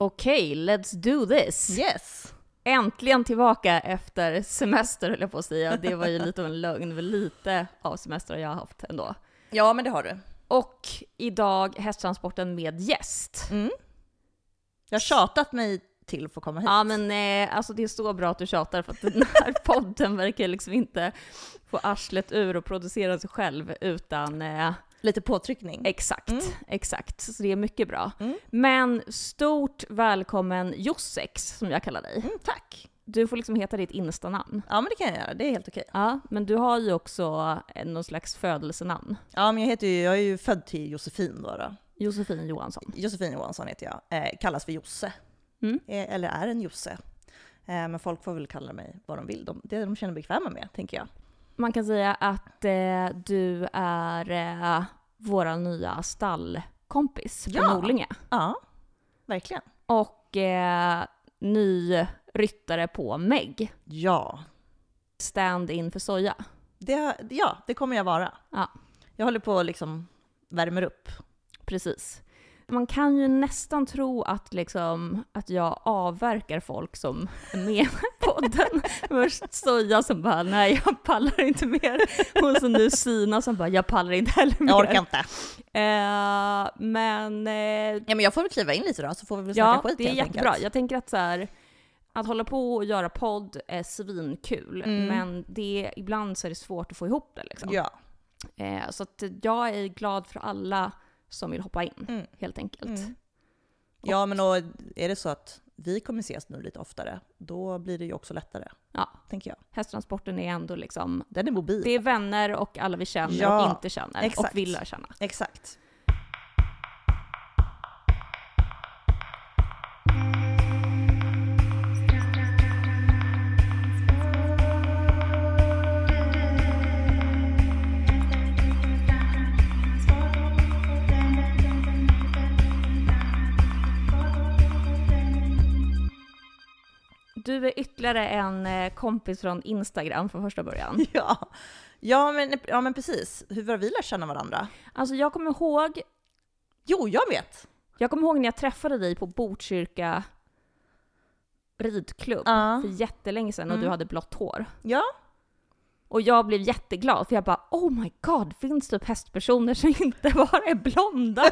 Okej, let's do this! Yes! Äntligen tillbaka efter semester höll jag på att säga. Det var ju lite av en lögn, men lite av semester har jag haft ändå. Ja, men det har du. Och idag hästtransporten med gäst. Mm. Jag har tjatat mig till för att komma hit. Ja men eh, alltså det är så bra att du tjatar för att den här podden verkar liksom inte få arslet ur och producera sig själv utan eh, Lite påtryckning. exakt, Mm. exakt. Så det är mycket bra. Mm. Men stort välkommen Jossex som jag kallar dig. Mm, tack! Du får liksom heta ditt instanamn. Ja, men det kan jag göra. Det är helt okej. Ja, men du har ju också eh, någon slags födelsenamn. Ja, men jag, heter ju, jag är ju född till Josefin då. då. Josefin Johansson. Josefin Johansson heter jag. Eh, kallas för Josse. Mm. Eh, eller är en Josse. Eh, men folk får väl kalla mig vad de vill. De, det de känner bekväma med, tänker jag. Man kan säga att eh, du är eh, vår nya stallkompis på Ja. Norlinge. Ja, verkligen. Och eh, ny ryttare på Meg. Ja, Stand-in för soja. det, ja, det kommer jag vara. Ja. Jag håller på att liksom värmer upp. Precis. Man kan ju nästan tro att, liksom, att jag avverkar folk som är med i podden. Först soja som bara nej jag pallar inte mer. Och så nu Sina som bara jag pallar inte heller mer. Jag orkar inte. Eh, men eh, Ja, men jag får väl kliva in lite då, så får vi väl ja, snacka skit det är jättebra. enkelt. Jag tänker att så här, att hålla på och göra podd är svinkul, Mm. men det, ibland så är det svårt att få ihop det. Liksom. Ja. Eh, så jag är glad för alla som vill hoppa in, Mm. helt enkelt. Mm. Ja, men och är det så att vi kommer ses nu lite oftare, då blir det ju också lättare, Ja, tänker jag. hästtransporten är ändå liksom, Den är mobil. det är vänner och alla vi känner Ja, och inte känner exakt. och vill lära känna. Exakt. Du är ytterligare en eh, kompis från Instagram från första början. Ja. Ja, men, ja, men precis. Hur har vi lärt känna varandra? Alltså jag kommer ihåg Jo, jag vet! Jag kommer ihåg när jag träffade dig på Botkyrka ridklubb Ja. för jättelänge sedan och Mm. du hade blått hår. Ja, Och jag blev jätteglad för jag bara oh my god, finns det typ hästpersoner som inte bara är blonda?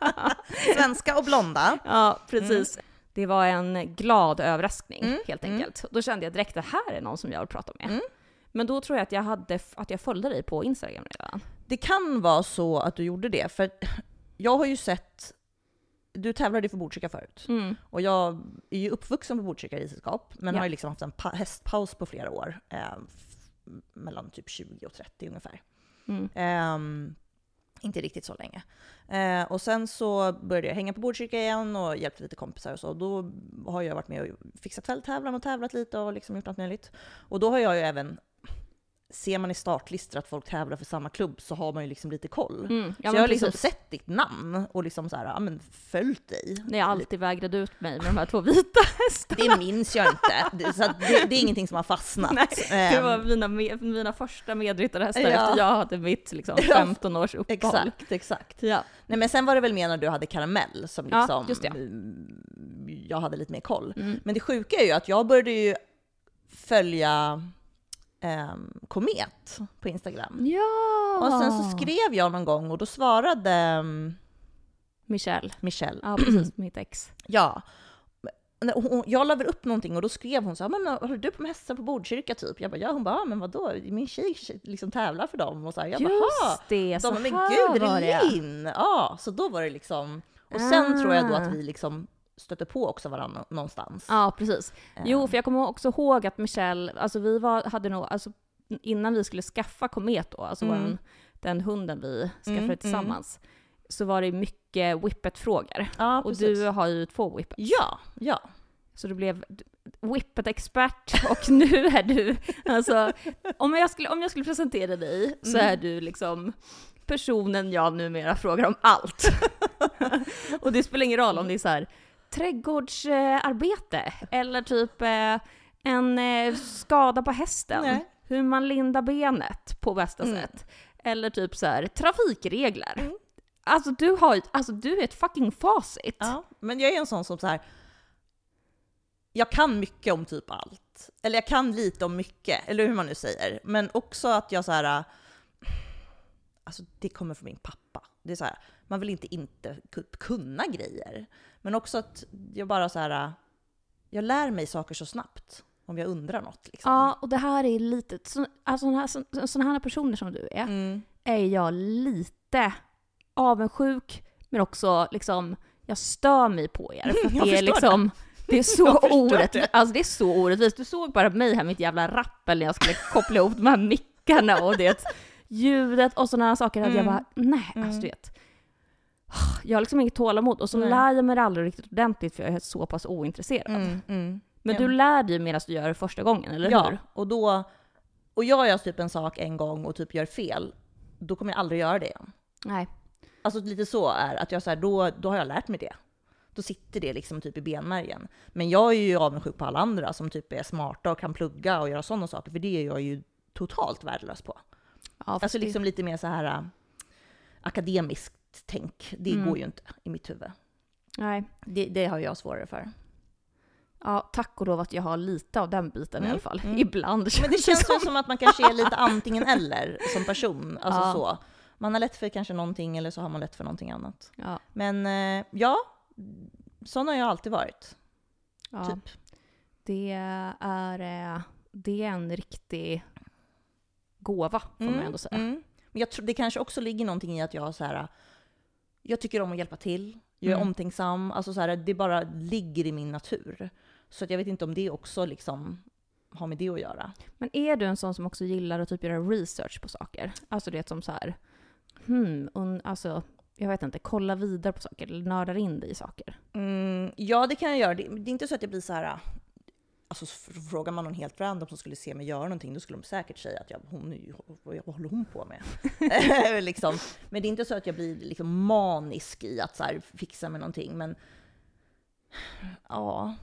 svenska och blonda. ja, precis. Det var en glad överraskning Mm, helt mm. enkelt. Då kände jag direkt att här är någon som jag vill prata med. Mm. Men då tror jag att jag, hade, att jag följde dig på Instagram redan. Det kan vara så att du gjorde det, för jag har ju sett... Du tävlade ju för Botkyrka förut. Mm. Och jag är ju uppvuxen på Botkyrka ridsällskap, men Ja. har ju liksom haft en pa- hästpaus på flera år. Eh, mellan typ 20 och 30 ungefär. Mm. Ehm, inte riktigt så länge. Eh, och sen så började jag hänga på Botkyrka igen och hjälpte lite kompisar och så. Då har jag varit med och fixat fälttävlan och tävlat lite och liksom gjort allt möjligt. Och då har jag ju även, ser man i startlistor att folk tävlar för samma klubb så har man ju liksom lite koll. Mm. Ja, så jag har liksom sett ditt namn och liksom så här, ja men följt dig. När jag alltid vägrade ut mig med de här två vita hästarna. Det minns jag inte. Så det, det är ingenting som har fastnat. Nej, Det Ehm, var mina, mina första medryttarhästar Ja. efter jag hade mitt liksom, Ja, 15 års uppehåll. Exakt, exakt. Ja. Nej men sen var det väl mer när du hade karamell som Ja, liksom det. mm, jag hade lite mer koll. Mm. Men det sjuka är ju att jag började ju följa ehm, Komet på Instagram. ja! Och sen så skrev jag någon gång och då svarade ehm, Michelle. Michelle, Ja, precis. mitt ex. ja. Hon- Jag la väl upp någonting och då skrev hon så här, men håller du på med hästar på Botkyrka typ? Jag bara, ja. Hon bara, men vadå? Min tjej liksom tävlar för dem. Och så här, jag bara, det, De så bara, men gud, var det. Relin! Ja, så då var det liksom... Och sen tror jag då Ah. att vi liksom stötte på också varandra någonstans. Ja, precis. Jo, Ehm, för jag kommer också ihåg att Michelle, alltså vi var, hade nog, alltså innan vi skulle skaffa Komet då, alltså Mm. våran, den hunden vi skaffade Mm, tillsammans, så var det mycket whippet-frågor. ja, Och du har ju två whippets. Ja, ja. Så du blev whippet-expert och nu är du, alltså om jag skulle, om jag skulle presentera dig så Mm. är du liksom personen jag numera frågar om allt. och det spelar ingen roll om det är så här trädgårdsarbete eller typ eh, en eh, skada på hästen. Nej. Hur man lindar benet på bästa Mm. sätt. Eller typ så här trafikregler. Mm. Alltså du har alltså du är ett fucking facit. Ja, men jag är en sån som så här. Jag kan mycket om typ allt. Eller jag kan lite om mycket, eller hur man nu säger. Men också att jag så här. Alltså det kommer från min pappa. Det är så här, man vill inte inte ku- kunna grejer. Men också att jag bara så här. Jag lär mig saker så snabbt om jag undrar något. Liksom. Ja, och det här är lite... Så, alltså sådana här, såna här personer som du är, Mm. är jag lite avundsjuk, men också liksom, jag stör mig på er. För det är liksom, det är så orättvist. det. Alltså det är så orättvist. Du såg bara mig här mitt jävla rappel när jag skulle koppla ihop de här mickarna och det ljudet och sådana saker. Att jag Mm. bara, nej, Mm. alltså du vet. Jag har liksom inget tålamod och så Nej. lär jag mig det aldrig riktigt ordentligt för jag är så pass ointresserad. Mm, mm. Men Ja. du lär dig medan du gör det första gången, eller ja, hur? och då... Och gör jag typ en sak en gång och typ gör fel, då kommer jag aldrig göra det igen. Nej. Alltså lite så är att jag så här, då, då har jag lärt mig det. Då sitter det liksom typ i benmärgen. Men jag är ju avundsjuk på alla andra som typ är smarta och kan plugga och göra sådana saker, för det är jag ju totalt värdelös på. Ja, Alltså liksom lite mer så här äh, akademiskt tänk, det Mm. går ju inte i mitt huvud. Nej. Det, det har jag svårare för. Ja, tack och lov att jag har lite av den biten i Mm, alla fall. mm. Ibland Men det känns ju som att man kanske är lite antingen eller som person. Alltså Ja. så. Man har lätt för kanske någonting eller så har man lätt för någonting annat. Ja, Men eh, ja, sån har jag alltid varit. ja. Typ. Det, är, eh, det är en riktig gåva, får man ändå säga. mm. Men jag tror det kanske också ligger någonting i att jag har så här. Jag tycker om att hjälpa till. Jag är Mm. omtänksam. Alltså så här, det bara ligger i min natur. Så att jag vet inte om det också liksom har med det att göra. Men är du en sån som också gillar att typ göra research på saker? Alltså det som så här, hmm, un, alltså, jag vet inte, kolla vidare på saker eller nördar in dig i saker. Mm, ja, det kan jag göra. Det, det är inte så att jag blir så här... Alltså frågar man någon helt random som skulle se mig göra någonting, då skulle de säkert säga att jag, hon, vad håller hon på med? liksom. Men det är inte så att jag blir liksom manisk i att så här, fixa med någonting. Men ja.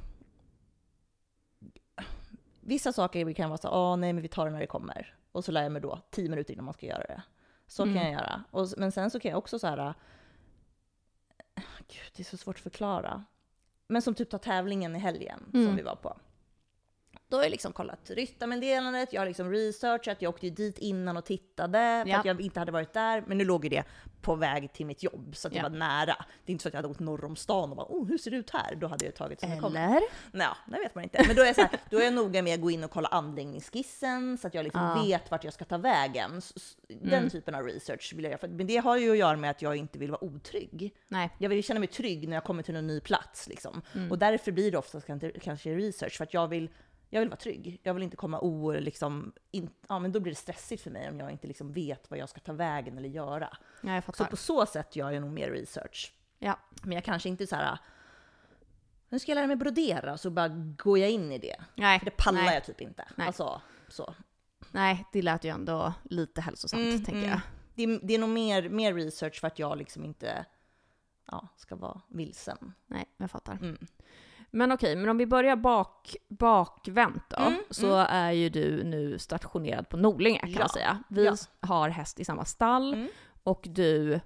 Vissa saker kan vara så åh nej men vi tar det när det kommer. Och så lär jag mig då, tio minuter innan man ska göra det. Så Mm. kan jag göra. Och, men sen så kan jag också så här Gud, det är så svårt att förklara. Men som typ ta tävlingen i helgen Mm. som vi var på. Då har jag liksom kollat ryttarmeddelandet, jag har liksom researchat, jag åkte ju dit innan och tittade för Ja. att jag inte hade varit där. Men nu låg ju det på väg till mitt jobb så att det Ja. var nära. Det är inte så att jag hade åkt norr om stan och bara oh, hur ser det ut här? Då hade jag tagit som det kommer. Eller? Nej, det vet man inte. Men då är, jag så här, då är jag noga med att gå in och kolla anläggningsskissen så att jag liksom Ja. vet vart jag ska ta vägen. Den Mm. typen av research vill jag göra. Men det har ju att göra med att jag inte vill vara otrygg. Nej. Jag vill känna mig trygg när jag kommer till en ny plats. Liksom. Mm. Och därför blir det oftast kanske research, för att jag vill, jag vill vara trygg. Jag vill inte komma o... Liksom, in, ja, men då blir det stressigt för mig om jag inte liksom vet vad jag ska ta vägen eller göra. Nej, jag Så på så sätt gör jag nog mer research. Ja. Men jag kanske inte så här... Nu ska jag lära mig brodera, så bara går jag in i det. Nej, För det pallar nej, jag typ inte. Nej. Alltså, så. nej, det lät ju ändå lite hälsosamt, Mm, tänker mm. jag. Det, är- det är nog mer, mer research för att jag liksom inte ja, ska vara vilsen. Nej, jag fattar. Mm. Men okej, men om vi börjar bak, bakvänt då, Mm, så är ju du nu stationerad på Norlinge kan Ja, jag säga. Vi ja. har häst i samma stall Mm. och du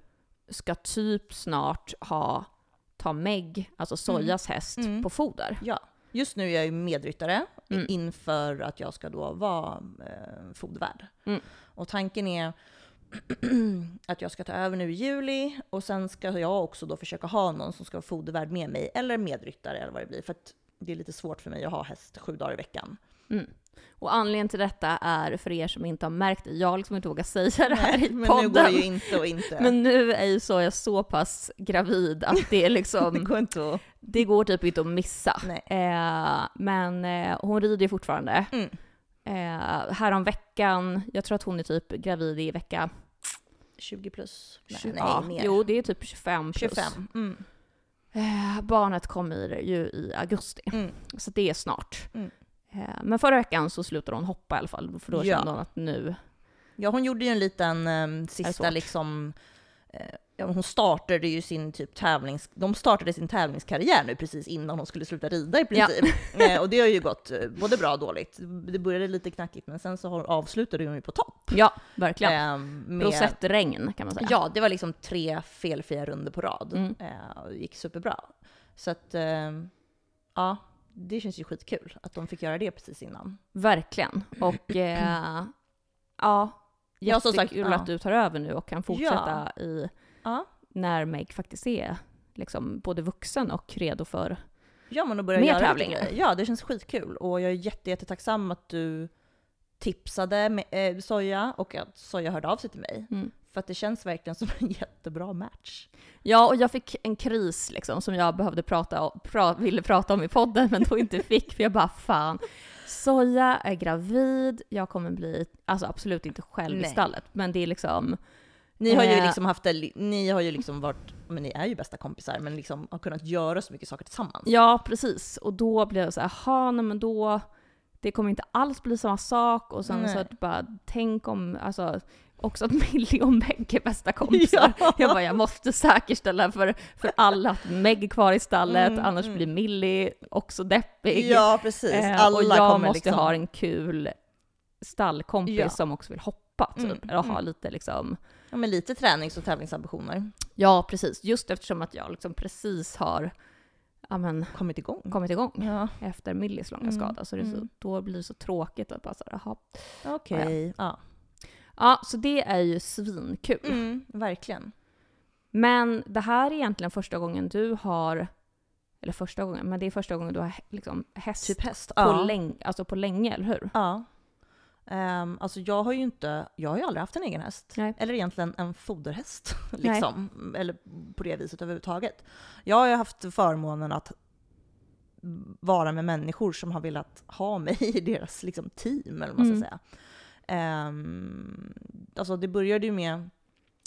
ska typ snart ha ta Meg, alltså Sojas häst, Mm. på foder. Ja. Just nu är jag ju medryttare Mm. inför att jag ska då vara eh, fodervärd. Mm. Och tanken är att jag ska ta över nu i juli och sen ska jag också då försöka ha någon som ska vara fodervärd med mig, eller medryttare eller vad det blir. För att det är lite svårt för mig att ha häst sju dagar i veckan. Mm. Och anledningen till detta är, för er som inte har märkt det, jag har liksom inte vågat säga det här i men podden. nu går det ju inte och inte. Men nu är ju Soja så pass gravid att det är det liksom, går inte att... det går typ inte att missa. Nej. Eh, men eh, hon rider ju fortfarande. Mm. Eh, härom veckan, jag tror att hon är typ gravid i vecka 20 plus? Nej, 20, nej ja, mer. Jo, det är typ 25 plus. 25. Mm. Eh, barnet kommer ju i augusti, Mm. så det är snart. Mm. Eh, men förra veckan så slutade hon hoppa i alla fall, för då Ja. kände hon att nu... Ja, hon gjorde ju en liten um, Är det sista liksom... ja, hon startade ju sin typ tävlings, de startade sin tävlingskarriär nu precis innan hon skulle sluta rida i princip. Eh, och det har ju gått eh, både bra och dåligt. Det började lite knackigt men sen så avslutade hon ju på topp. Ja, verkligen. Eh, med, Rosettregn kan man säga. Ja, det var liksom tre felfria runder på rad. Mm. Eh, och det gick superbra. Så att, eh, ja, det känns ju skitkul att de fick göra det precis innan. Verkligen. Och eh, ja, Ja, sagt, jättekul ja. att du tar över nu och kan fortsätta i Ja, när Meg faktiskt är liksom både vuxen och redo för... ja men att börja Mer tävlingar. Ja, det känns skitkul. Och jag är jätte, jättetacksam att du tipsade med, eh, Soja och att Soja hörde av sig till mig. Mm. För att det känns verkligen som en jättebra match. Ja, och jag fick en kris liksom som jag behövde prata om, pra, ville prata om i podden men då inte fick för jag bara fan. Soja är gravid, jag kommer bli, alltså absolut inte själv i Nej. stallet, men det är liksom, Ni har ju Eh. liksom haft det, ni har ju liksom varit, men ni är ju bästa kompisar, men liksom har kunnat göra så mycket saker tillsammans. ja precis. Och då blev jag så här, jaha, nej men då, det kommer inte alls bli samma sak. Och sen Nej. så att bara, tänk om, alltså också att Millie och Meg är bästa kompisar. Ja. Jag bara, jag måste säkerställa för, för alla att Meg är kvar i stallet, Mm, annars mm. blir Millie också deppig. Ja, precis. Eh, Alla och jag måste liksom... ha en kul stallkompis Ja. som också vill hoppa, typ. Mm, Eller ha mm. lite liksom... Ja, men lite tränings och tävlingsambitioner. Ja, precis. Just eftersom att jag liksom precis har ja, men, Kommit igång. kommit igång Ja, efter Millies långa Mm, skada. Så, det så mm. då blir det så tråkigt att bara så här, jaha. okej. Ja. Ja, så det är ju svinkul. Mm, verkligen. Men det här är egentligen första gången du har, eller första gången, men det är första gången du har liksom häst Typ häst. på, Ja. läng, alltså på länge, eller hur? ja. Um, alltså jag har ju inte, jag har ju aldrig haft en egen häst. Nej. Eller egentligen en foderhäst. Liksom. Eller på det viset överhuvudtaget. Jag har ju haft förmånen att vara med människor som har velat ha mig i deras liksom, team, eller vad man ska Mm. säga. Ehm, alltså det började ju med,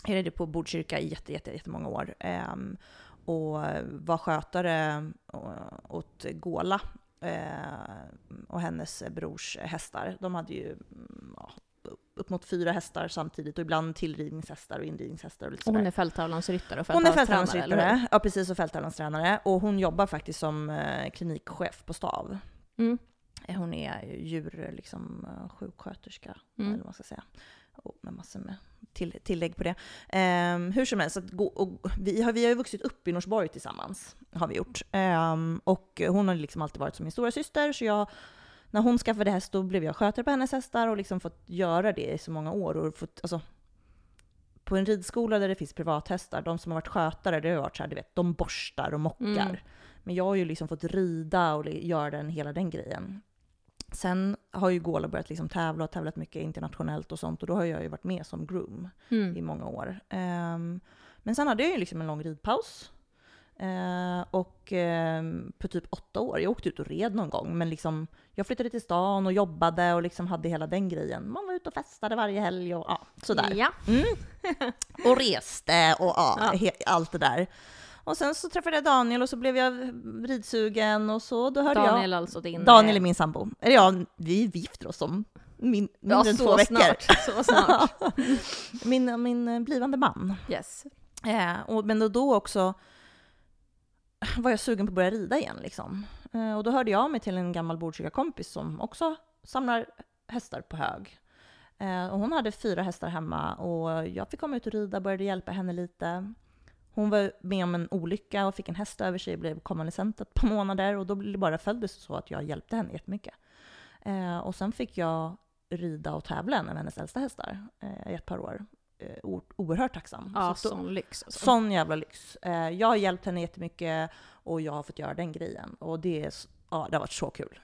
jag ledde på Botkyrka i jätte, jätte, jättemånga år. Um, och var skötare å- åt Gåla eh, och hennes brors hästar. De hade ju mm, ja, upp mot fyra hästar samtidigt och ibland tillridningshästar och inridningshästar och lite sådär. hon är fälttävlans ryttare och Hon är hur? fälttävlansryttare, ja precis, och fälttävlanstränare. Och hon jobbar faktiskt som eh, klinikchef på Stav. Mm. Eh, Hon är ju djur, liksom, eh, sjuksköterska, Mm. eller vad man ska säga. Och med massor med till, tillägg på det. Ehm, hur som helst, att gå, och vi, har, vi har ju vuxit upp i Norsborg tillsammans, har vi gjort. Ehm, och hon har liksom alltid varit som min stora syster så jag, när hon skaffade häst då blev jag skötare på hennes hästar och liksom fått göra det i så många år. Och fått, alltså, på en ridskola där det finns privathästar, de som har varit skötare, det har varit så här, du vet, de borstar och mockar. Mm. Men jag har ju liksom fått rida och göra den, hela den grejen. Sen har ju Gola börjat liksom tävla och tävlat mycket internationellt och sånt och då har jag ju varit med som groom i Mm. många år. Ehm, men sen hade jag ju liksom en lång ridpaus. Eh, och ehm, på typ åtta år, jag åkte ut och red någon gång, men liksom jag flyttade till stan och jobbade och liksom hade hela den grejen. Man var ute och festade varje helg och ja, sådär. Ja. Och reste och ja, Ja. allt det där. Och sen så träffade jag Daniel och så blev jag ridsugen och så då hörde Daniel jag... alltså din... Daniel är eh, min sambo. Eller ja, vi gifter oss om min, mindre Ja, än två veckor. snart. Så snart. min, min eh, blivande man. Yes. Eh, och, men då, då också var jag sugen på att börja rida igen. Liksom. Eh, och då hörde jag mig till en gammal Botkyrka-kompis som också samlar hästar på hög. Eh, och hon hade fyra hästar hemma och jag fick komma ut och rida, började hjälpa henne lite. Hon var med om en olycka och fick en häst över sig och blev konvalescent ett par månader och då blev det bara följdes så att jag hjälpte henne jättemycket. Eh, och sen fick jag rida och tävla en av hennes äldsta hästar eh, i ett par år. Eh, o- oerhört tacksam. Ja, Så sån lyx alltså. Sån jävla lyx. Eh, jag har hjälpt henne jättemycket och jag har fått göra den grejen. Och det, är, ja, det har varit så kul.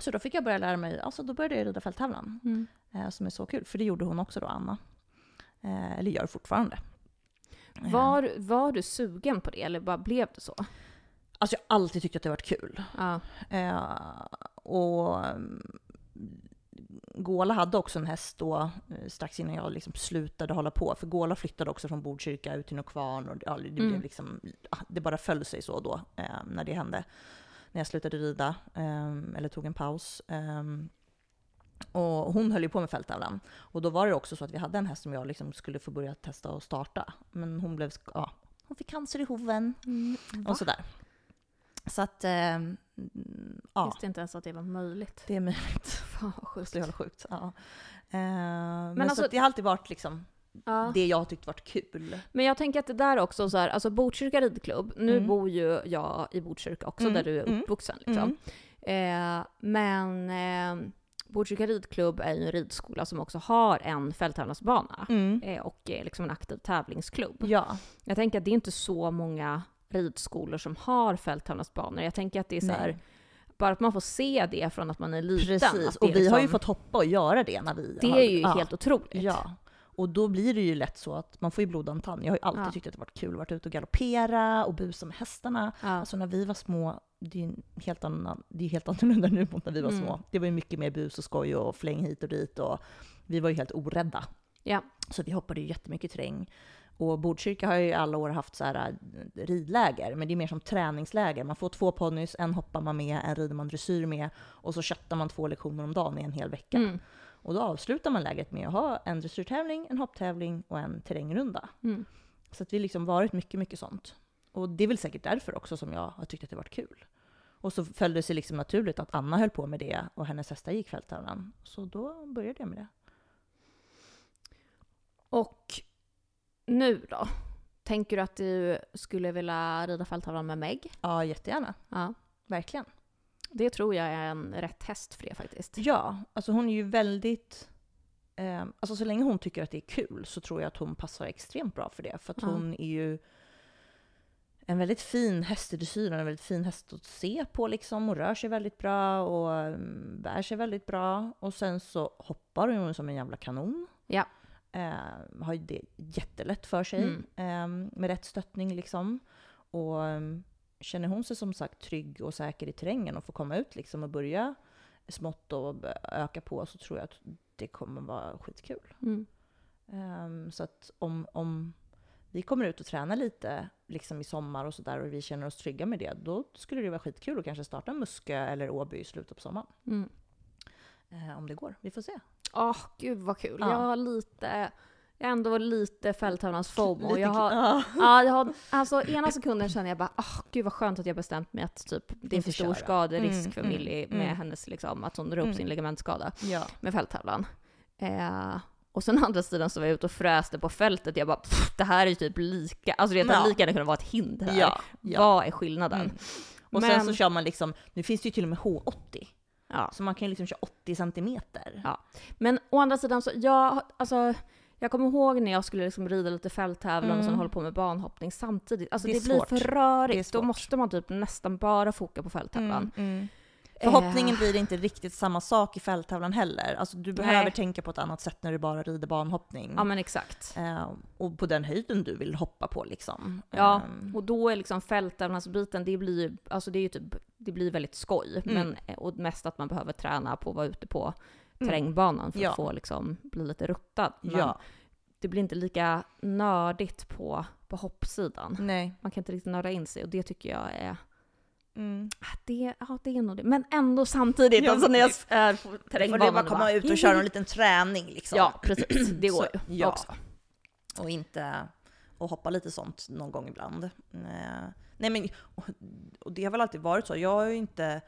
Så då fick jag börja lära mig, alltså då började jag rida fälttävlan. Mm. Eh, som är så kul, för det gjorde hon också då, Anna. Eh, eller gör fortfarande. Eh, Var, var du sugen på det eller bara blev det så? Alltså jag har alltid tyckt att det har varit kul. Ja. Eh, och mm, Gåla hade också en häst då, eh, strax innan jag liksom slutade hålla på. För Gåla flyttade också från Botkyrka ut till Nykvarn och ja, det, blev Mm. liksom, ah, det bara föll sig så då eh, när det hände. När jag slutade rida, eh, eller tog en paus. Och hon höll ju på med fälttävlan. Och då var det också så att vi hade en häst som jag liksom skulle få börja testa och starta. Men hon blev, ja, hon fick cancer i hoven Va? och sådär. Så att, eh, ja, Visste inte ens att det var möjligt. det är möjligt. Fan vad sjukt. Så jävla sjukt. Ja. Eh, men alltså- så det har alltid varit liksom Ja. det jag har tyckt varit kul. Men jag tänker att det där också så här, alltså Botkyrka ridklubb, nu Mm. bor ju jag i Botkyrka också Mm, där du är mm, uppvuxen liksom. Eh, men eh, Botkyrka ridklubb är ju en ridskola som också har en fälttävlansbana Mm. eh, och är liksom en aktiv tävlingsklubb. Ja. Jag tänker att det är inte så många ridskolor som har fälttävlansbanor. Jag tänker att det är så här, bara att man får se det från att man är liten. Precis, och vi har ju liksom- fått hoppa och göra det när vi Det har, är ju ja. helt otroligt. Ja. Och då blir det ju lätt så att man får ju blodad tand. Jag har ju alltid Ja. tyckt att det varit kul att vara ute och galoppera och busa med hästarna. Ja. Alltså när vi var små, det är ju helt annan, det är helt annorlunda nu mot när vi var Mm. små. Det var ju mycket mer bus och skoj och fläng hit och dit och vi var ju helt orädda. Ja. Så vi hoppade ju jättemycket terräng. Och Botkyrka har ju i alla år haft så här äh, ridläger, men det är mer som träningsläger. Man får två ponnys, en hoppar man med, en rider man dressyr med och så köttar man två lektioner om dagen i en hel vecka. Mm. Och då avslutar man lägret med att ha en dressyrtävling, en hopptävling och en terrängrunda. Mm. Så att vi liksom varit mycket, mycket sånt. Och det är väl säkert därför också som jag har tyckt att det varit kul. Och så följde det sig liksom naturligt att Anna höll på med det och hennes hästar gick fälttävlan. Så då började jag med det. Och nu då? Tänker du att du skulle vilja rida fälttävlan med Meg? Ja, jättegärna. Ja. Verkligen. Det tror jag är en rätt häst för det faktiskt. Ja, alltså hon är ju väldigt... Eh, alltså så länge hon tycker att det är kul så tror jag att hon passar extremt bra för det. För att Ja. hon är ju en väldigt fin häst i dressyren, en väldigt fin häst att se på liksom och rör sig väldigt bra och mm, bär sig väldigt bra. Och sen så hoppar hon som en jävla kanon. Ja. Eh, har ju det jättelätt för sig Mm. eh, med rätt stöttning liksom. Och mm, känner hon sig som sagt trygg och säker i terrängen och får komma ut liksom och börja smått och öka på så tror jag att det kommer vara skitkul. Mm. Ehm, så att om, om vi kommer ut och tränar lite liksom i sommar och sådär och vi känner oss trygga med det, då skulle det vara skitkul att kanske starta Muskö eller Åby i slutet på sommaren. Mm. Eh, om det går. Vi får se. Åh, gud vad kul. Ja. Jag har lite, jag har ändå lite fälttävlans FOMO. Jag har, ja. ja, jag har, alltså ena sekunden känner jag bara, åh gud vad skönt att jag bestämt mig att typ, det är för stor skaderisk Mm, för mm, Millie med mm. hennes liksom, att hon drar upp Mm. sin ligamentskada ja. med fälttävlan. Eh, och sen andra sidan så var jag ute och fräste på fältet. Jag bara, pff, det här är ju typ lika, alltså det Ja. hade lika gärna kunnat vara ett hinder här. Ja, ja. Vad är skillnaden? Mm. Och Men- sen så kör man liksom, nu finns det ju till och med H80. Ja. Så man kan ju liksom köra 80 centimeter. Ja. Men å andra sidan så, jag, alltså, jag kommer ihåg när jag skulle liksom rida lite fälttävlan och sen Mm. hålla på med banhoppning samtidigt. Alltså Det det, blir för rörigt. Då måste man typ nästan bara foka på fälttävlan. Mm, mm. Eh, Förhoppningen blir inte riktigt samma sak i fälttävlan heller. Alltså du Nej. behöver tänka på ett annat sätt när du bara rider banhoppning. Ja men exakt. Eh, och på den höjden du vill hoppa på liksom. Ja, Ehm, och då är liksom fälttävlansbiten, det blir ju, alltså det är ju typ, det blir väldigt skoj. Mm. Men, eh, och mest att man behöver träna på att vara ute på Mm. Terrängbanan för Ja. att få liksom bli lite ruttad. Men ja, det blir inte lika nördigt på, på hoppsidan. nej. Man kan inte riktigt nörda in sig och det tycker jag är Mm. Ah, Det, ja, det är nog det. Men ändå samtidigt, Ja, alltså när jag är på Får det terrängbanan bara komma bara, ut och köra en liten träning liksom. Ja, precis. Det går ju ja. också. Och inte och hoppa lite sånt någon gång ibland. Eh, nej men, och, och det har väl alltid varit så. Jag har ju inte...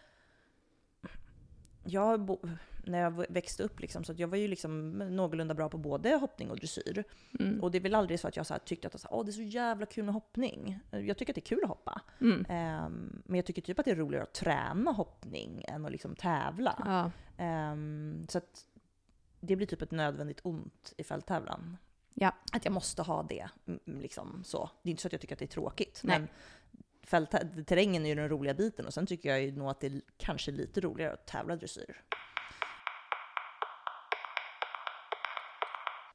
Jag har bo, när jag växte upp liksom, så att jag var ju liksom någorlunda bra på både hoppning och dressyr. Mm. Och det är väl aldrig så att jag så tyckte att Åh, det är så jävla kul med hoppning. Jag tycker att det är kul att hoppa. Mm. Ehm, men jag tycker typ att det är roligare att träna hoppning än att liksom tävla. Ja. Ehm, så det blir typ ett nödvändigt ont i fälttävlan. Ja. Att jag måste ha det. Liksom så. Det är inte så att jag tycker att det är tråkigt. Nej. Men fältä- terrängen är ju den roliga biten och sen tycker jag ju nog att det är kanske lite roligare att tävla dressyr.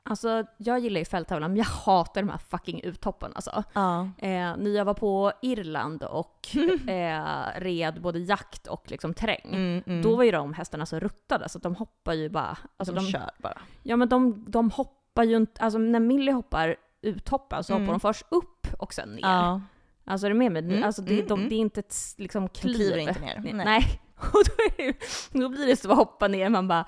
Alltså, jag gillar ju fälttävlan, men jag hatar de här fucking uthoppen alltså. Ja. Eh, när jag var på Irland och eh, red både jakt och liksom terräng, Mm, mm. då var ju de hästarna så ruttade så de hoppar ju bara... Alltså de, de, kör bara. ja men de, de hoppar ju inte... Alltså när Millie hoppar uthoppen så Mm. hoppar de först upp och sen ner. Ja. Alltså är du med mig? Mm, Alltså det, mm, de, mm. det är inte ett liksom kliv. kliver inte ner. Nej. Nej. Och då, det, då blir det så att hoppa ner, man bara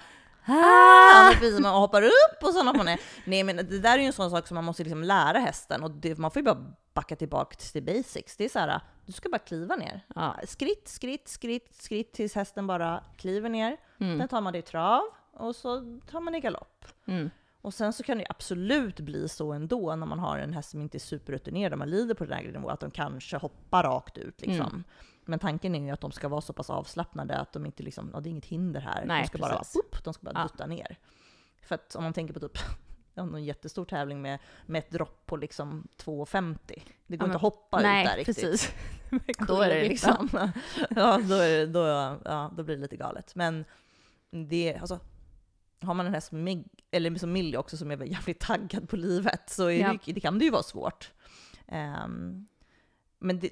ah! man hoppar upp och hoppar man ner. Nej men det där är ju en sån sak som man måste liksom lära hästen och det, man får ju bara backa tillbaka till basics. Det är så här, du ska bara kliva ner. Ja. Skritt, skritt, skritt, skritt tills hästen bara kliver ner. Mm. Sen tar man det i trav och så tar man det i galopp. Mm. Och sen så kan det absolut bli så ändå när man har en häst som inte är superrutinerad och man lider på lägre nivå, att de kanske hoppar rakt ut liksom. Mm. Men tanken är ju att de ska vara så pass avslappnade att de inte liksom, ja det är inget hinder här. Nej, de ska bara, precis. upp, de ska bara Ja. dutta ner. För att om man tänker på typ någon jättestor tävling med, med ett dropp på liksom 2,50. Det går Ja, inte att hoppa Nej, ut där riktigt. precis. Då är det liksom, ja, då, är det, då, ja, då blir det lite galet. Men det, alltså, har man en häst som, Mig, eller som Millie också som är jävligt taggad på livet så Ja. det, det kan det ju vara svårt. Ehm, men det,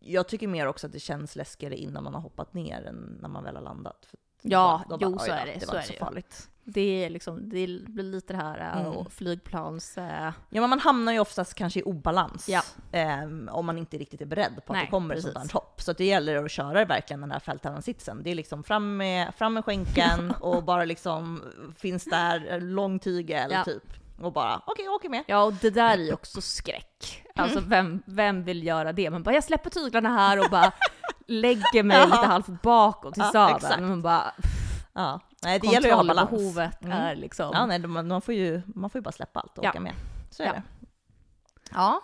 jag tycker mer också att det känns läskigare innan man har hoppat ner än när man väl har landat. Ja, då jo, "Oj så är det, Det så var är inte det så farligt. Det är liksom, det blir lite det här äh, Mm. och flygplans... Äh, Ja, men man hamnar ju oftast kanske i obalans Ja. ehm, om man inte riktigt är beredd på att Nej, det kommer ett precis. sådant här hopp. Så att det gäller att köra verkligen den här fälttävlanssitsen. Det är liksom fram med, fram med skänken och bara liksom finns där, eh, lång tygel Ja. typ. Och bara okej, jag åker med. Ja, och det där är ju också skräck. Alltså vem, vem vill göra det? Man bara, jag släpper tyglarna här och bara lägger mig Ja. lite halvt bakåt i Ja, sadeln. exakt. Man bara, Ja. Nej, det gäller ju att ha balans. kontrollbehovet Mm. är liksom... Ja, nej, man, får ju, man får ju bara släppa allt och Ja. åka med. Så är Ja. det. Ja.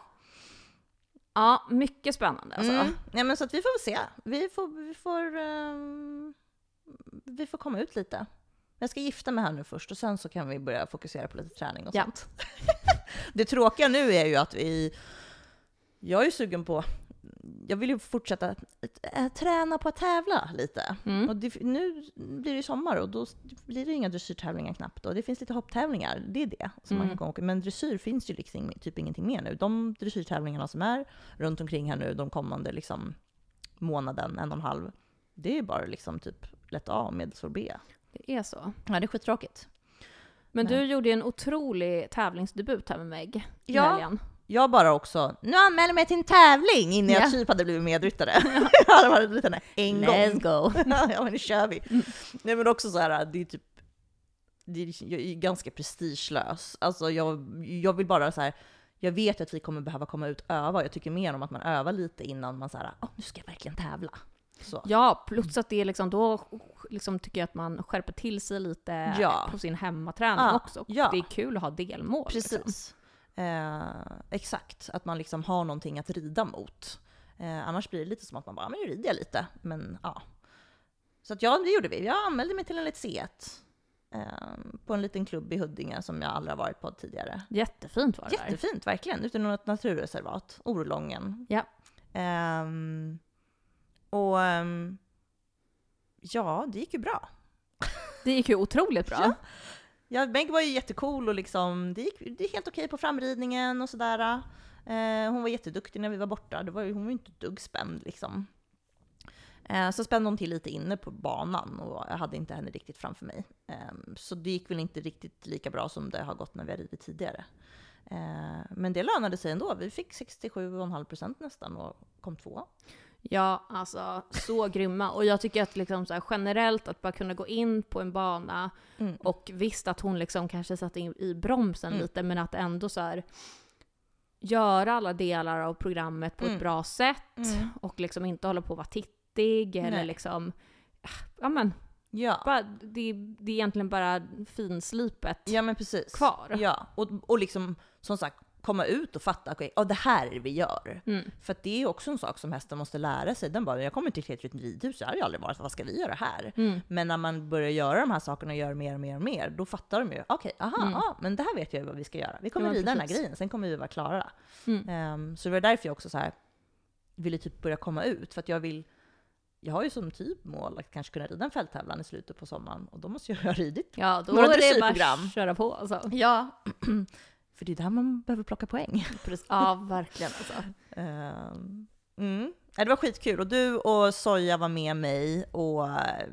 Ja, mycket spännande alltså. Mm. Ja, men så att vi får väl se. Vi får, vi får, ehm, vi får komma ut lite. Jag ska gifta mig här nu först och sen så kan vi börja fokusera på lite träning och Ja. sånt. det tråkiga nu är ju att vi... Jag är ju sugen på... Jag vill ju fortsätta äh, träna på att tävla lite. Mm. Och det, nu blir det ju sommar och då blir det inga dressyrtävlingar knappt. Och det finns lite hopptävlingar, det är det som man Mm. kan åka. Men dressyr finns ju liksom typ ingenting mer nu. De dressyrtävlingarna som är runt omkring här nu de kommande liksom månaden, en och en halv, det är bara liksom typ lätt A, medelsvår B. Det är så. Ja, det är skittråkigt. Men Nej. du gjorde ju en otrolig tävlingsdebut här med Meg i Ja. helgen. Jag bara också, nu anmäler jag mig till en tävling innan Ja. jag typ hade blivit medryttare. jag hade varit lite en gång. Let's go! ja men nu kör vi. Nej men också så här, det är typ, det är, jag är ganska prestigelös. Alltså jag, jag vill bara så här, jag vet att vi kommer behöva komma ut och öva. Jag tycker mer om att man övar lite innan man så här, oh, nu ska jag verkligen tävla. Så. Ja, plus att det är liksom, då liksom tycker jag att man skärper till sig lite Ja. på sin hemmaträning Ja, också. Och ja. Det är kul att ha delmål. Liksom. Precis. Eh, exakt, att man liksom har någonting att rida mot. Eh, annars blir det lite som att man bara, men nu rider jag lite. Men ja. Så att ja, det gjorde vi. Jag anmälde mig till en Let's C1. Eh, på en liten klubb i Huddinge som jag aldrig har varit på tidigare. Jättefint var det där. Jättefint, verkligen. Ute i något naturreservat, Orlången. Ja. Ehm, och ehm, ja, det gick ju bra. Det gick ju otroligt bra. Ja. Ja, Meg var ju jättecool och liksom, det gick, det gick helt okej på framridningen och sådär. Eh, hon var jätteduktig när vi var borta, det var, ju- hon var ju inte ett dugg spänd liksom. Eh, så spände hon till lite inne på banan och jag hade inte henne riktigt framför mig. Eh, så det gick väl inte riktigt lika bra som det har gått när vi har ridit tidigare. Eh, men det lönade sig ändå. Vi fick 67,5% nästan och kom tvåa. Ja, alltså så grymma. Och jag tycker att liksom så här, generellt att bara kunna gå in på en bana Mm. och visst att hon liksom kanske satte in i bromsen Mm. lite, men att ändå så här göra alla delar av programmet på Mm. ett bra sätt Mm. och liksom inte hålla på att vara tittig eller Nej. liksom Ja men, Ja. bara, det, det är egentligen bara finslipet ja, men precis. kvar. Ja, och, och liksom som sagt komma ut och fatta att okay, det här är det vi gör. Mm. För det är också en sak som hästen måste lära sig. Den bara, jag kommer till ett ridhus, jag har ju aldrig varit, vad ska vi göra här? Mm. Men när man börjar göra de här sakerna och gör mer och mer och mer, då fattar de ju, okej, aha, Mm. ja, men det här vet jag ju vad vi ska göra. Vi kommer Ja, rida den här precis. grejen, sen kommer vi vara klara. Ehm, så det var därför jag också så här ville typ börja komma ut, för att jag vill jag har ju som typ mål att kanske kunna rida en fälttävlan i slutet på sommaren och då måste jag ha ridit. Ja, då Några är det bara att köra på alltså. Ja, för det är där man behöver plocka poäng. Precis. Ja, verkligen alltså. Ehm, mm. Det var skitkul och du och Soja var med mig och eh,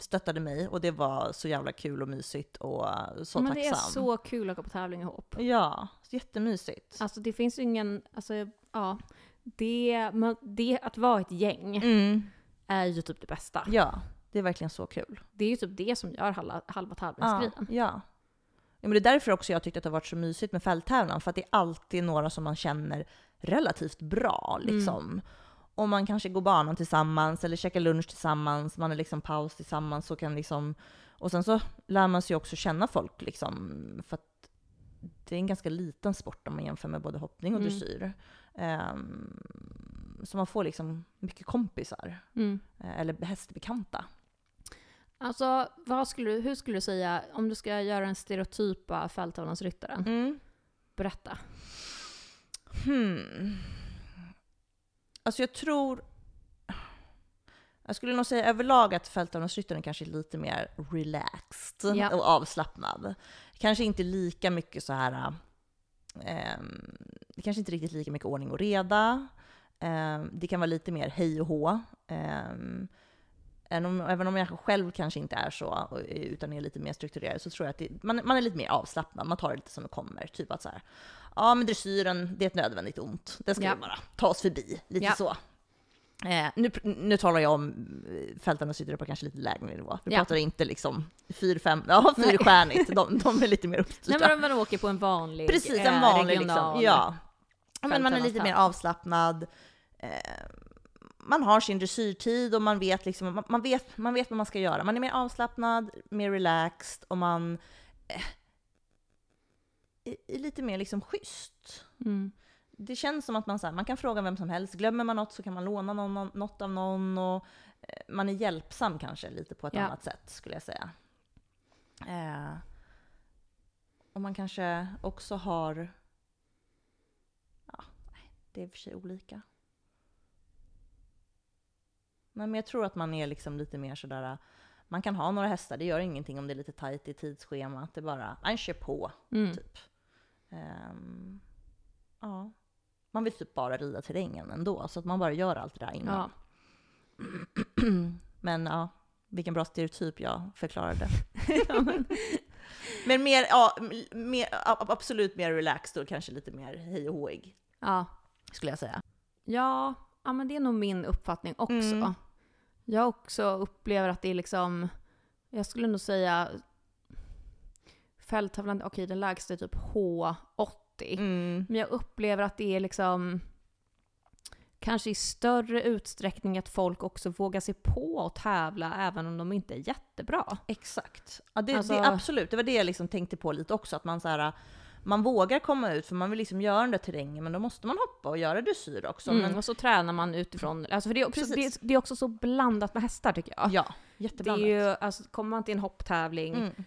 stöttade mig och det var så jävla kul och mysigt och så Men tacksam. det är så kul att gå på tävling ihop. Ja, jättemysigt. Alltså det finns ju ingen, alltså ja. Det, det, att vara ett gäng Mm. är ju typ det bästa. Ja, Det är verkligen så kul. Det är ju typ det som gör halva, halva tävlingsgrejen. ja. ja men det är därför också jag tyckte att det har varit så mysigt med fälttävlan, för att det är alltid några som man känner relativt bra liksom. Och man kanske går banan tillsammans eller käkar lunch tillsammans, man är liksom paus tillsammans och kan liksom... Och sen så lär man sig också känna folk liksom, för att det är en ganska liten sport om man jämför med både hoppning och Mm. dressyr. Ehm, så man får liksom mycket kompisar, Mm. eh, eller hästbekanta. Alltså, skulle, hur skulle du säga, om du ska göra en stereotyp av fälttävlansryttaren? Mm. Berätta. Hmm. Alltså jag tror... Jag skulle nog säga överlag att fälttävlansryttaren kanske är lite mer relaxed Ja. och avslappnad. Kanske inte lika mycket så här... ehm, det kanske inte riktigt lika mycket ordning och reda. Ehm, det kan vara lite mer hej och hå. Um, även, om, även om jag själv kanske inte är så, och- utan är lite mer strukturerad, så tror jag att det, man, man är lite mer avslappnad. Man tar det lite som det kommer. Typ att så här, ja men dressyren, det är ett nödvändigt ont. Det ska Ja. vi bara ta oss förbi, lite Ja. så. Eh, nu, nu talar jag om eh, fältarna sitter på kanske lite lägre nivå. Vi Ja. pratar inte liksom fyr, fem, ja fyrstjärnigt, de, de är lite mer Nej uppstyrda. men man åker på en vanlig Precis, eh, en vanlig liksom. regional. Ja. Ja, Men man är lite mer avslappnad. Eh, man har sin dressyrtid och man vet, liksom, man, man, vet, man vet vad man ska göra. Man är mer avslappnad, mer relaxed och man eh, är, är lite mer liksom schysst. Mm. Det känns som att man, så här, man kan fråga vem som helst. Glömmer man något så kan man låna någon, något av någon. Och, eh, man är hjälpsam kanske lite på ett Ja. annat sätt skulle jag säga. Eh, och man kanske också har... Ja, det är i och för sig olika. Nej, men jag tror att man är liksom lite mer sådär... Man kan ha några hästar, det gör ingenting om det är lite tajt i tidsschemat. Det är bara, man kör på. Mm. Typ. Ehm, ja. Man vill typ bara rida terrängen ändå, så att man bara gör allt det där innan. Ja. Men ja, vilken bra stereotyp jag förklarade. Ja, men- Men mer, ja, mer, absolut mer relaxed och kanske lite mer hej och håig, ja. skulle jag säga. Ja, ja, men det är nog min uppfattning också. Mm. Jag också upplever att det är liksom, jag skulle nog säga fälttävlan, okej den lägsta är typ H80. Mm. Men jag upplever att det är liksom kanske i större utsträckning att folk också vågar sig på att tävla även om de inte är jättebra. Exakt. Ja, det, Alltså- det, absolut, det var det jag liksom tänkte på lite också, att man så här, man vågar komma ut för man vill liksom göra den där terrängen, men då måste man hoppa och göra dressyr också. Mm, Men, och så tränar man utifrån, alltså för det är, också, det, är, det är också så blandat med hästar tycker jag. ja, det är jätteblandat. ju, alltså kommer man till en hopptävling, Mm.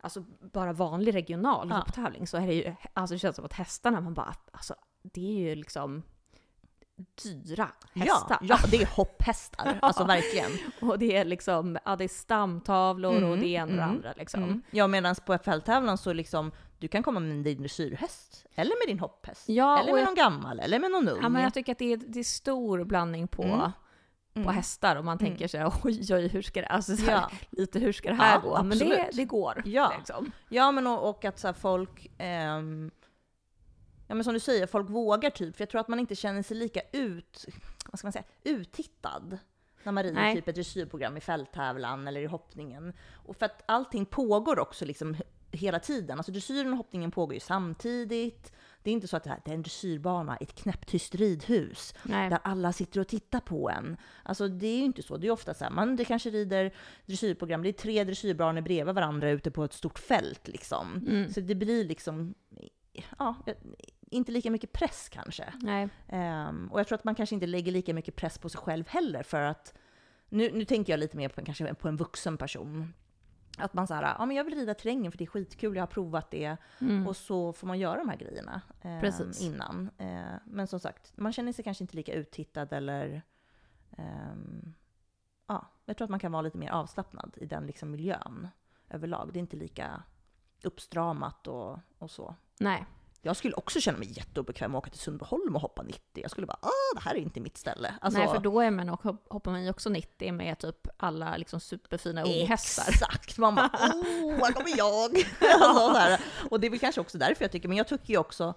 alltså bara vanlig regional Ja. hopptävling så är det ju, alltså det känns som att hästarna, man bara, alltså det är ju liksom dyra hästar. Ja, ja, det är hopphästar. Alltså verkligen. Och det är liksom, ja det är stamtavlor och Mm, det ena och det mm, andra liksom. Mm. Ja, medan på fälttävlan så liksom, du kan komma med din dressyrhäst, eller med din hopphäst, Ja, eller med jag- någon gammal, eller med någon ung. Ja men jag tycker att det är, det är stor blandning på, Mm. på Mm. hästar och man tänker sig oj oj hur ska det, alltså så här, Ja. lite hur ska det här Ja, gå? Men det, det går. Ja. Liksom. Ja, men och, och att så här, folk... ehm, ja, men som du säger, folk vågar typ. För jag tror att man inte känner sig lika ut... Vad ska man säga? Uttittad. När man rider Nej. typ ett dressyrprogram i fälttävlan eller i hoppningen. Och för att allting pågår också liksom hela tiden. Alltså dressyren och hoppningen pågår ju samtidigt. Det är inte så att det, här, det är en dressyrbana i ett knäpptyst ridhus Nej. där alla sitter och tittar på en. Alltså det är ju inte så. Det är ofta så här, man det kanske rider dressyrprogram, det är tre dressyrbanor bredvid varandra ute på ett stort fält liksom. Mm. Så det blir liksom, ja, inte lika mycket press kanske. Ehm, och jag tror att man kanske inte lägger lika mycket press på sig själv heller för att, nu, nu tänker jag lite mer på, kanske på en vuxen person. Att man säger, ja men jag vill rida terrängen för det är skitkul, jag har provat det. Mm. Och så får man göra de här grejerna Precis. innan. Eh, men som sagt, man känner sig kanske inte lika uttittad eller... ehm, ja, jag tror att man kan vara lite mer avslappnad i den liksom miljön överlag. Det är inte lika uppstramat och, och så. Nej. Jag skulle också känna mig jätteobekväm att åka till Sundbyholm och hoppa 90. Jag skulle bara, ah, det här är inte mitt ställe. Alltså, Nej för då är man och hoppar man ju också 90 med typ alla liksom superfina unghästar. Exakt! Man bara, oh, här kommer jag! alltså. Och det är väl kanske också därför jag tycker, men jag tycker ju också,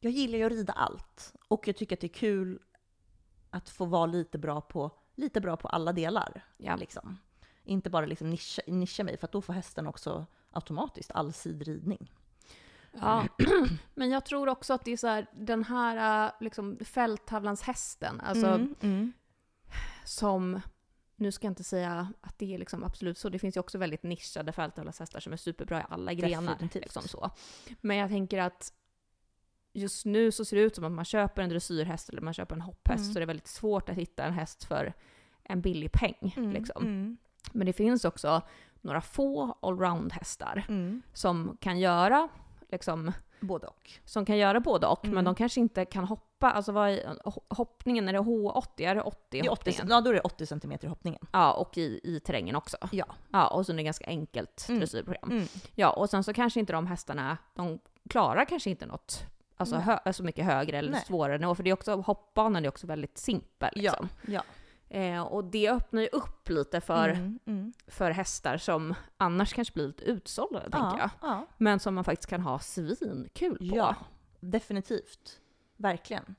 jag gillar ju att rida allt. Och jag tycker att det är kul att få vara lite bra på, lite bra på alla delar. Ja. Liksom. Inte bara liksom nischa, nischa mig, för att då får hästen också automatiskt allsidig ridning. Ja, men jag tror också att det är så här, den här äh, liksom fälttävlans hästen, alltså Mm, mm. som, nu ska jag inte säga att det är liksom absolut så, det finns ju också väldigt nischade fälttävlanshästar som är superbra i alla grenar. Liksom så. Men jag tänker att just nu så ser det ut som att man köper en dressyrhäst eller man köper en hopphäst Mm. så det är väldigt svårt att hitta en häst för en billig peng. Mm, Liksom. mm, Men det finns också några få allround-hästar mm. som kan göra liksom, Både och. som kan göra både och, Mm. men de kanske inte kan hoppa. Alltså vad är ho- hoppningen, är det H80? Är det 80 Det är 80, hoppningen? ja, då är det 80 cm i hoppningen. Ja, och i, i terrängen också. Ja. Ja, och så är det ganska enkelt Mm. dressyrprogram. Mm. Ja, och sen så kanske inte de hästarna, de klarar kanske inte något alltså hö, så mycket högre eller Nej. svårare nivå, för det är också, hoppbanan är också väldigt simpel. Liksom. Ja. Eh, och det öppnar ju upp lite för, Mm, mm. för hästar som annars kanske blir lite utsållade, tänker jag. Ja, Men som man faktiskt kan ha svinkul på. ja, definitivt. Verkligen.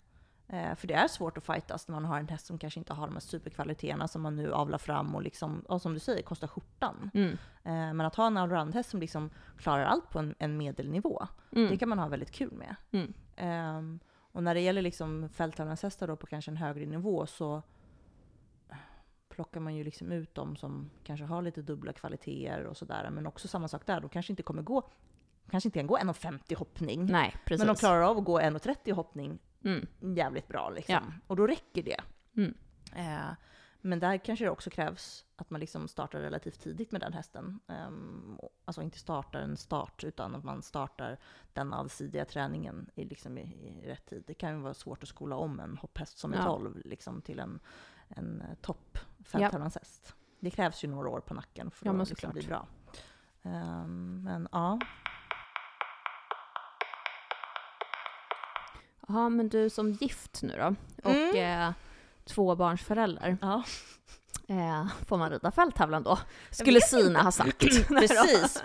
Eh, för det är svårt att fightas när man har en häst som kanske inte har de här superkvaliteterna som man nu avlar fram och liksom, och som du säger, kostar skjortan. Mm. Eh, men att ha en allround-häst som liksom klarar allt på en, en medelnivå, Mm. det kan man ha väldigt kul med. Mm. Ehm, och när det gäller liksom fälttävlanshästar på kanske en högre nivå så plockar man ju liksom ut de som kanske har lite dubbla kvaliteter och sådär. Men också samma sak där, de kanske inte kommer gå, kanske inte kan gå 1,50 hoppning. Nej, precis. Men de klarar av att gå 1,30 hoppning Mm. jävligt bra liksom. Ja. Och då räcker det. Mm. Eh, men där kanske det också krävs att man liksom startar relativt tidigt med den hästen. Och- alltså inte startar en start, utan att man startar den allsidiga träningen i, liksom i, i rätt tid. Det kan ju vara svårt att skola om en hopphäst som är Ja. 12 liksom, till en, en eh, topp fälttävlanshäst. Det krävs ju några år på nacken för Ja, att liksom bli bra. Ehm, men ja. Ja, men du som gift nu då, och Mm. eh, tvåbarnsförälder, ja. eh, får man rida fälttävlan då? Skulle Sina ha sagt. Precis.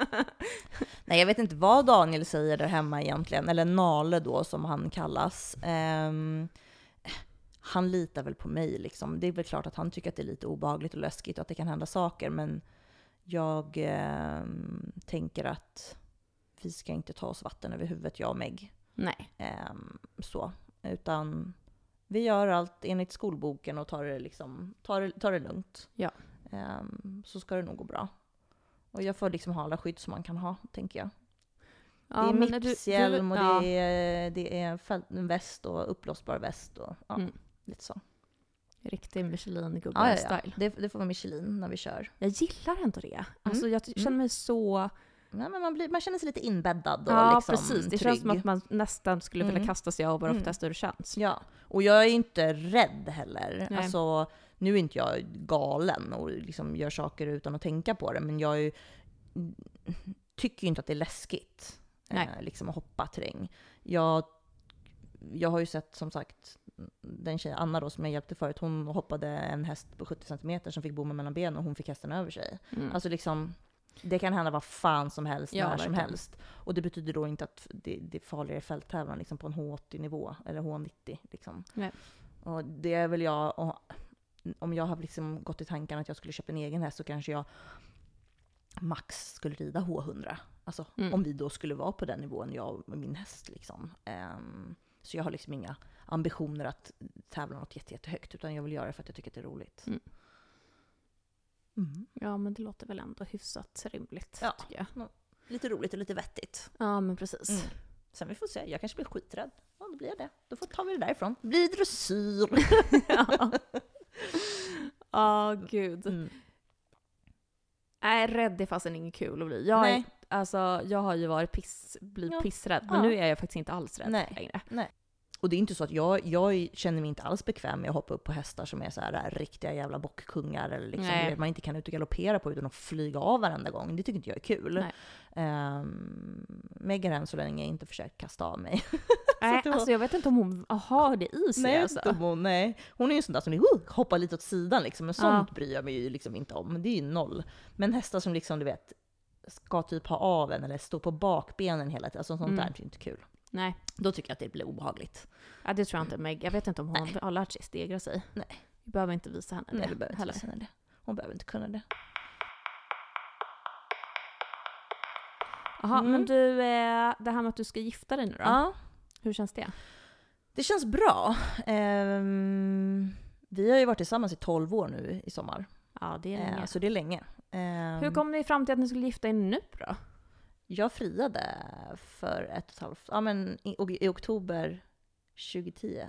Nej, jag vet inte vad Daniel säger där hemma egentligen, eller Nale då som han kallas. Ehm, han litar väl på mig liksom. Det är väl klart att han tycker att det är lite obehagligt och läskigt och att det kan hända saker, men jag ehm, tänker att vi ska inte ta oss vatten över huvudet, jag och Meg. Nej. Ehm, så. Utan vi gör allt enligt skolboken och tar det, liksom, tar det, tar det lugnt. Ja. Ehm, så ska det nog gå bra. Och jag får liksom ha alla skydd som man kan ha, tänker jag. Ja, det är mipshjälm och ja. det är, det är väst och uppblåsbar väst och ja, Mm. Lite så. Riktig Ja, ja, ja. Michelin-gubbe-style. Det, det får vara Michelin när vi kör. Jag gillar ändå det. Alltså jag Mm. känner mig så... Ja, men man, blir, man känner sig lite inbäddad och Ja, liksom precis. Det trygg. känns som att man nästan skulle vilja Mm. kasta sig av bara för att Mm. testa hur det känns. Ja, och jag är inte rädd heller. Nej. Alltså, nu är inte jag galen och liksom gör saker utan att tänka på det, men jag är, tycker ju inte att det är läskigt Nej. eh, liksom att hoppa terräng. Jag, jag har ju sett som sagt den tjejen, Anna då, som jag hjälpte förut, hon hoppade en häst på 70 cm som fick bommen mellan benen och hon fick hästen över sig. Mm. Alltså liksom, det kan hända vad fan som helst, Ja, när som helst. Och det betyder då inte att det, det är farligare fälttävlan liksom på en H80-nivå, eller H90. Liksom. Nej. Och det är väl jag, och om jag har liksom gått i tanken att jag skulle köpa en egen häst så kanske jag max skulle rida H100. Alltså Mm. om vi då skulle vara på den nivån, jag och min häst. Liksom. Ehm, så jag har liksom inga ambitioner att tävla något jätte, jättehögt, utan jag vill göra det för att jag tycker att det är roligt. Mm. Mm. Ja, men det låter väl ändå hyfsat rimligt, Ja. tycker jag. Lite roligt och lite vettigt. Ja, men precis. Mm. Sen vi får se, jag kanske blir skiträdd. Ja, då blir jag det. Då får tar vi det därifrån. Blir det dressyr. Ja, Ja, gud. Mm. Nej, rädd är fasen inget kul att bli. Jag, är, Nej. alltså, jag har ju varit piss, blivit Ja. pissrädd, men Ja. nu är jag faktiskt inte alls rädd Nej. längre. Och det är inte så att jag, jag känner mig inte alls bekväm med att hoppa upp på hästar som är så här äh, riktiga jävla bockkungar eller liksom Nej. man inte kan ut och galoppera på utan att flyga av varenda gång. Det tycker inte jag är kul. Nej. Um, Megan har än så länge inte försökt kasta av mig. Nej, var- alltså jag vet inte om hon har det i sig nej, alltså. inte om hon, nej, hon är ju en sån där som uh, hoppar lite åt sidan liksom, men sånt bryr jag mig ju liksom inte om. Det är ju noll. Men hästar som liksom du vet ska typ ha av en eller stå på bakbenen hela tiden, alltså sånt Mm. där är inte kul. Nej. Då tycker jag att det blir obehagligt. Ja, det tror jag inte. Meg. jag vet inte om hon Nej. har lärt sig stegra sig. Nej. Vi behöver inte visa henne det. Nej, vi behöver inte visa henne det. Hon behöver inte kunna det. Jaha, mm. men du, eh, det här med att du ska gifta dig nu då? Ja. Hur känns det? Det känns bra. Um, vi har ju varit tillsammans i 12 år nu i sommar. Ja, det är länge. Eh, så det är länge. Um, Hur ehm. kom ni fram till att ni skulle gifta er nu då? Jag friade för ett och ett halvt, ja men i, i oktober 2010.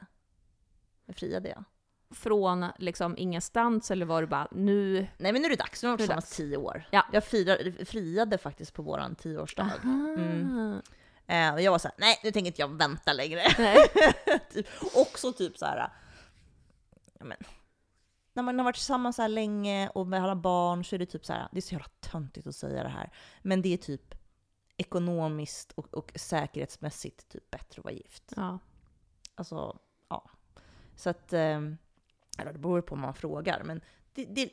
Jag friade jag. Från liksom ingenstans eller var det bara nu? Nej men nu är det dags, nu har vi varit tillsammans tio år. Ja. Jag friade, friade faktiskt på våran tioårsdag. Mm. Eh, och jag var såhär, nej nu tänker inte jag vänta längre. Nej. typ, också typ så här. ja, men, när man har varit tillsammans så här länge och med alla barn så är det typ så här, det är så jävla töntigt att säga det här, men det är typ ekonomiskt och, och säkerhetsmässigt typ bättre att vara gift. Ja. Alltså, ja. Så att, eh, eller det beror på vad man frågar, men det, det,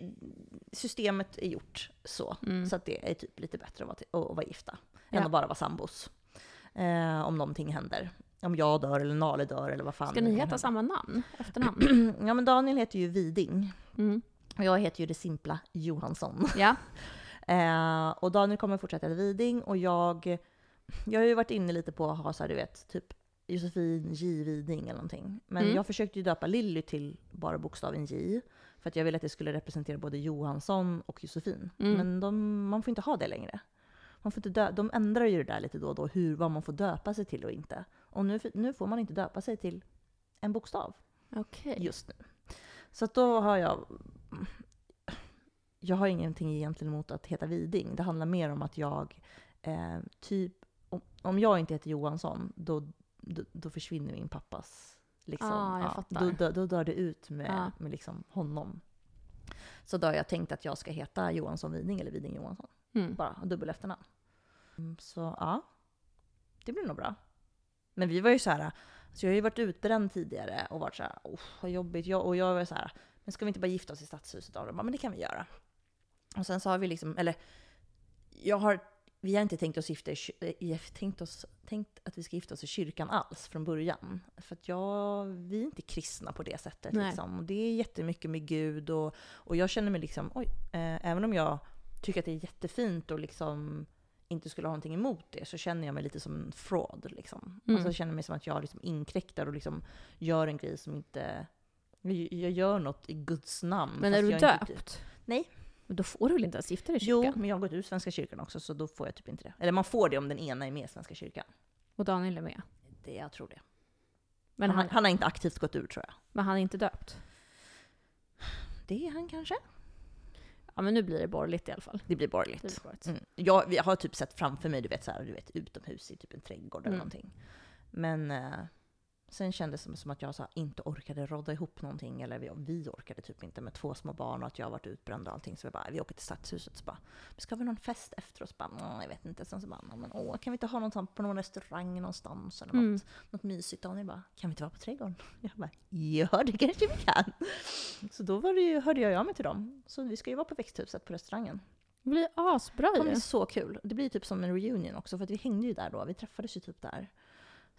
systemet är gjort så. Mm. Så att det är typ lite bättre att vara, att vara gifta än Ja. att bara vara sambos. Eh, om någonting händer. Om jag dör eller Nale dör eller vad fan Ska ni heta hända. samma namn? Efternamn? Ja men Daniel heter ju Viding Mm. och jag heter ju det simpla Johansson. Ja. Eh, och Daniel kommer fortsätta heta Viding och jag, jag har ju varit inne lite på att ha så här, du vet, typ Josefin J Viding eller någonting. Men Mm. jag försökte ju döpa Lilly till bara bokstaven J. För att jag ville att det skulle representera både Johansson och Josefin. Mm. Men de, man får inte ha det längre. Man får inte dö, de ändrar ju det där lite då och då, hur, vad man får döpa sig till och inte. Och nu, nu får man inte döpa sig till en bokstav Okej. just nu. Så att då har jag... Jag har ingenting egentligen emot att heta Viding. Det handlar mer om att jag, eh, typ, om, om jag inte heter Johansson, då, då, då försvinner min pappas... Liksom, Ah, fattar. Då, då, då dör det ut med, Ja. med liksom honom. Så då har jag tänkt att jag ska heta Johansson Viding eller Viding Johansson. Mm. Bara dubbel efternamn. Mm, Så ja, det blir nog bra. Men vi var ju så här, alltså jag har ju varit utbränd tidigare och varit så här, oh, vad jobbigt. Jag, och jag var så här, men ska vi inte bara gifta oss i stadshuset? Och de bara, men det kan vi göra. Och sen så har vi liksom, eller jag har, vi har inte tänkt oss gifta i, eh, tänkt, oss, tänkt att vi ska gifta oss i kyrkan alls från början. För att jag, vi är inte kristna på det sättet. Nej. Liksom. Och det är jättemycket med Gud och, och jag känner mig liksom, oj, eh, även om jag tycker att det är jättefint och liksom inte skulle ha någonting emot det så känner jag mig lite som en fraud. Liksom. Mm. Alltså, jag känner mig som att jag liksom inkräktar och liksom gör en grej som inte... Jag, gör något i Guds namn. Men är du inte- döpt? Nej. Men då får du väl inte ens gifta dig i Jo, kyrkan? men jag har gått ur Svenska kyrkan också så då får jag typ inte det. Eller man får det om den ena är med i Svenska kyrkan. Och Daniel är med? Det, jag tror det. Men han, han, han har inte aktivt gått ur tror jag. men han är inte döpt? Det är han kanske? Ja men nu blir det borgerligt i alla fall. Det blir Det borgerligt. blir borgerligt. Mm. Jag, jag har typ sett framför mig, du vet, så här, du vet utomhus i typ en trädgård eller Mm. någonting. Men eh, sen kändes det som att jag så inte orkade rodda ihop någonting. Eller vi, vi orkade typ inte med två små barn och att jag varit utbränd och allting. Så vi bara, vi åker till stadshuset. Så bara, ska vi ha någon fest efter oss? Bara, "Mm, jag vet inte. Sen så bara, men, åh, kan vi inte ha något sånt på någon restaurang någonstans? Eller Mm. något, något mysigt? Och ni bara, kan vi inte vara på trädgården? Jag bara, ja det kanske vi kan. Så då var det ju, hörde jag av mig till dem. Så vi ska ju vara på växthuset på restaurangen. Det blir asbra Det ju. bli så kul. Det blir typ som en reunion också, för att vi hängde ju där då. Vi träffades ju typ där.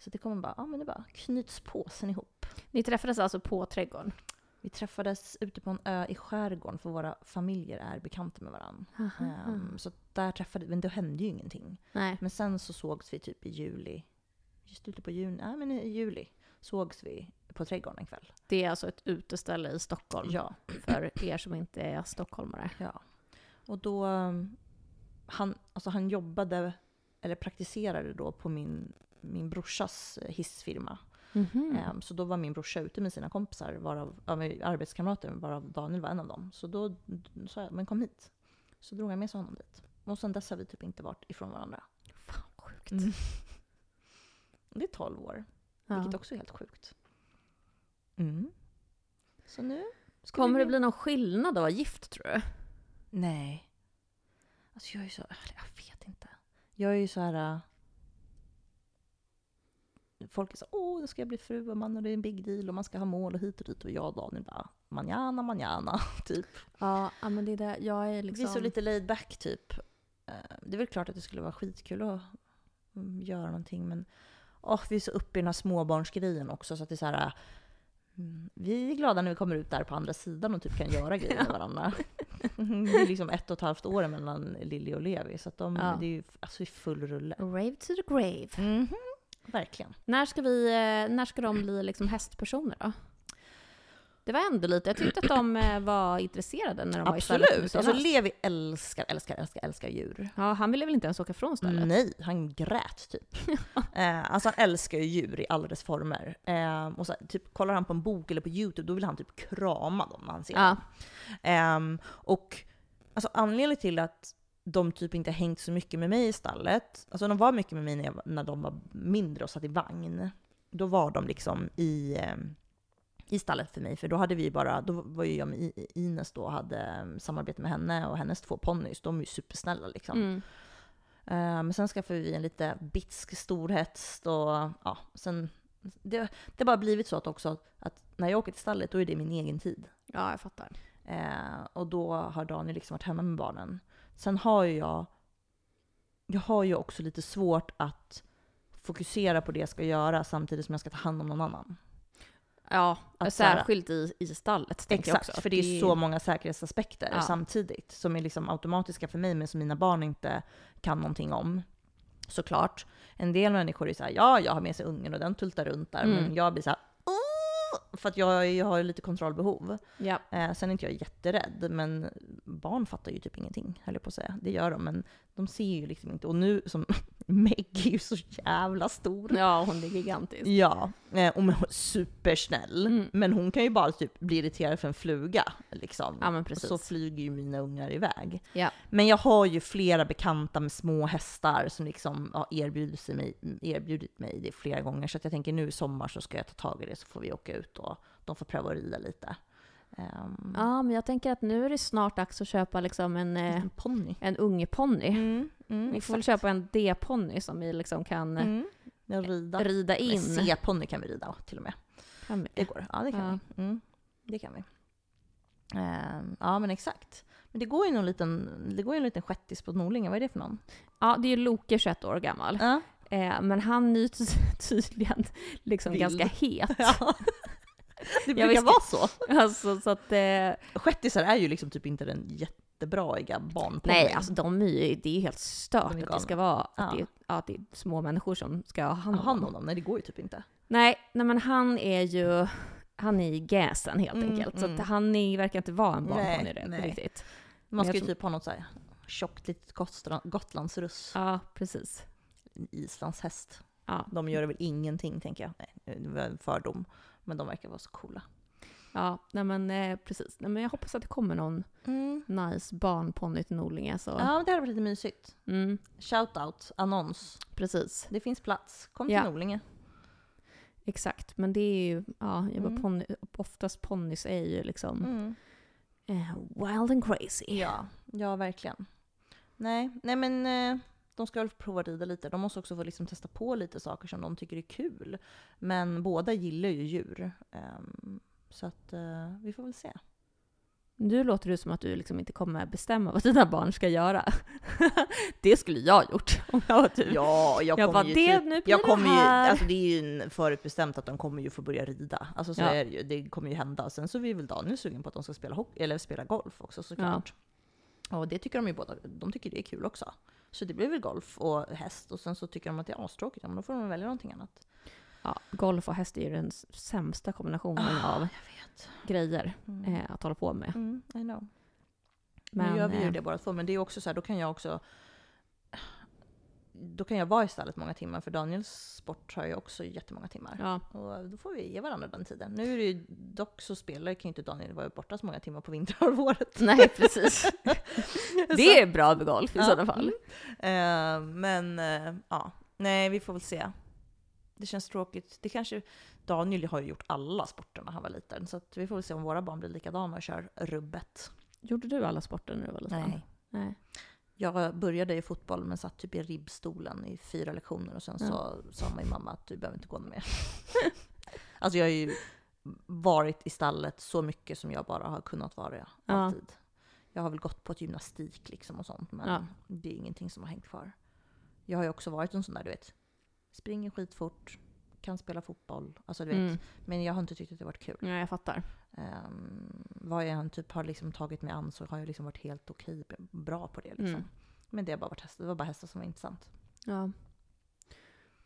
Så det kommer bara, ja men det bara knyts påsen ihop. Ni träffades alltså på trädgården? Vi träffades ute på en ö i skärgården, för våra familjer är bekanta med varandra. Ehm, så där träffades men det hände ju ingenting. Nej. Men sen så sågs vi typ i juli, just ute på juni, nej men i juli sågs vi på trädgården en kväll. Det är alltså ett uteställe i Stockholm Ja, för er som inte är stockholmare. ja. Och då, um, han, alltså han jobbade, eller praktiserade då på min, min brorsas eh, hissfirma. Mhm. Ehm, Så då var min brorsa ute med sina kompisar, varav, ja, med arbetskamrater, varav Daniel var en av dem. Så då sa jag, men kom hit. Så drog jag med sig honom dit. Och sen dess har vi typ inte varit ifrån varandra. Fan sjukt. Mm. Det är 12 år, Ja. vilket också är helt sjukt. Mm. Så nu Kommer vi det bli någon skillnad att vara gift tror du? Nej. Alltså jag är så, eller jag vet inte. Jag är ju så här... Folk är så åh, det ska jag bli fru och man och det är en big deal och man ska ha mål och hit och dit och jag och Daniel bara manjana, manjana, typ. Ja, men det är det. Jag är Vi är liksom... så lite laid back typ. Eh, Det är väl klart att det skulle vara skitkul att mm, göra någonting men åh, vi är så uppe i den här småbarnsgrejen också så att det är så här. mm, Vi är glada när vi kommer ut där på andra sidan och typ kan göra grejer med varandra. det är liksom ett och ett halvt år mellan Lilly och Levi, så att de, Ja. det är ju alltså full rulle. Rave to the grave. Mhm, Verkligen. När ska, vi, eh, när ska de bli liksom hästpersoner då? Det var ändå lite, jag tyckte att de eh, var intresserade när de var i stallet Absolut! Alltså. Levi älskar, älskar, älskar, älskar djur. Ja, han ville väl inte ens åka från stallet? Nej, han grät typ. eh, alltså han älskar ju djur i alla dess former. Eh, och så, typ, kollar han på en bok eller på YouTube, då vill han typ krama dem när han ser Ja. dem. Ehm, och alltså, anledningen till att de typ inte hängt så mycket med mig i stallet, alltså de var mycket med mig när, jag, när de var mindre och satt i vagn. Då var de liksom i, ehm, i stallet för mig, för då hade vi bara, då var ju jag med Ines då och hade ehm, samarbete med henne och hennes två ponnys, de är ju supersnälla liksom. Mm. Eh, Men sen skaffade vi en lite bitsk storhäst och ja, sen det, det har bara blivit så att också att när jag åker till stallet då är det min egen tid. Ja, jag fattar. Eh, och då har Daniel liksom varit hemma med barnen. Sen har ju jag, jag har ju också lite svårt att fokusera på det jag ska göra samtidigt som jag ska ta hand om någon annan. Ja, Att särskilt i, i stallet. Exakt, också. för det är så många säkerhetsaspekter Ja. samtidigt som är liksom automatiska för mig men som mina barn inte kan någonting om. Såklart. En del människor är så här, ja, jag har med sig ungen och den tultar runt där, Mm. men jag blir så här, "Åh!" För att jag, jag har lite kontrollbehov. Ja. Eh, sen är inte jag jätterädd, men barn fattar ju typ ingenting, höll jag på att säga. Det gör de, men de ser ju liksom inte. Och nu som Meg är ju så jävla stor. ja, hon är gigantisk. Ja, eh, och hon är supersnäll. Mm. Men hon kan ju bara typ bli irriterad för en fluga. Liksom. Ja, men precis. Så flyger ju mina ungar iväg. Ja. Men jag har ju flera bekanta med små hästar som liksom har erbjudit, mig, erbjudit mig det flera gånger. Så att jag tänker nu i sommar så ska jag ta tag i det så får vi åka ut och de får pröva att rida lite. Um, Ja, men jag tänker att nu är det snart dags att köpa liksom en, eh, en ponny. en ungeponny. Mm, mm, Vi får väl exakt. köpa en D-ponny som vi liksom kan eh, Mm. Rida. rida in. C-ponny kan vi rida till och med. Kan vi? Det går. Ja, det kan Ja. vi. Mm, det kan vi. Ehm, ja, men exakt. Men det går ju någon liten, det går ju en liten shettis på Norlinge. Vad är det för någon? Ja, det är ju Loke 21 år gammal. Ja. Eh, men han nyts tydligen liksom Vild. ganska het. ja. Det brukar visste- vara så. Alltså så att... Eh, Shettisar är ju liksom typ inte den jättebraiga barnponnyn. nej, alltså de är ju, det är ju helt stört De att det ska vara Ja. att, det, ja, att det är små människor som ska ha Ha hand om hand om dem. Nej, det går ju typ inte. Nej, nej, men han är ju... Han är i gasen helt Mm, enkelt. Så mm. att han är, verkar inte vara en barnponny riktigt. Man ska ju typ ha något så här tjockt litet Gotland, Gotlandsruss. Ja, precis. En Islandshäst. Ja, De gör väl ingenting, tänker jag. Nej, det var en fördom. Men de verkar vara så coola. ja nej men eh, precis. Nej, men jag hoppas att det kommer någon nice barnponny till Norlinge. Så. Ja, det hade varit lite mysigt. Mm, Shoutout, annons. precis. Det finns plats. Kom Ja. till Norlinge. Exakt. Men det är ju, ja, jag Mm. ponny, oftast ponnys är ju liksom Mm. eh, wild and crazy. Ja, ja verkligen. Nej, nej men eh, de ska väl prova rida lite. De måste också få liksom testa på lite saker som de tycker är kul. Men båda gillar ju djur. Ehm, så att eh, vi får väl se. Nu låter det som att du liksom inte kommer bestämma vad dina barn ska göra. det skulle jag gjort om jag var du. Ja, jag, Jag kommer bara, ju det- typ, nu blir jag det kommer ju, här. alltså det är ju förutbestämt att de kommer ju få börja rida. Alltså så Ja. är det ju, det kommer ju hända. Sen så är väl Daniel sugen på att de ska spela, hockey, eller spela golf också såklart. Och det tycker de ju båda, de tycker det är kul också. Så det blir väl golf och häst och sen så tycker de att det är astråkigt, ja men då får de välja någonting annat. Ja, golf och häst är ju den sämsta kombinationen av Jag vet. grejer Mm. eh, att hålla på med. Mm, I know. Men, nu gör vi ju eh, det båda två, men det är också så här, då kan jag också då kan jag vara i stallet många timmar, för Daniels sport har ju också jättemånga timmar. Ja, Och då får vi ge varandra den tiden. Nu är det ju dock så spelar kan ju inte Daniel vara borta så många timmar på vinterhalvåret. nej precis. det är bra med golf i Ja, sådana fall. Eh, men eh, ja, nej vi får väl se. Det känns tråkigt. Det kanske, Daniel har ju gjort alla sporter när han var liten, så vi får väl se om våra barn blir likadana och kör rubbet. Gjorde du alla sporter när du var liten? Nej. nej. Jag började i fotboll men satt typ i ribbstolen i fyra lektioner och sen så sa min mamma att du behöver inte gå mer. alltså jag har ju varit i stallet så mycket som jag bara har kunnat vara Ja. alltid. Jag har väl gått på ett gymnastik liksom och sånt men Ja. det är ingenting som har hängt kvar. Jag har ju också varit en sån där du vet, springer skitfort, kan spela fotboll, alltså du vet. Mm. Men jag har inte tyckt att det varit kul. Ja, jag fattar. Um, vad jag än typ har liksom tagit mig an så har jag liksom varit helt okej, bra på det. Liksom. Mm. Men det, har bara varit hästar, det var bara hästar som var intressant. Ja.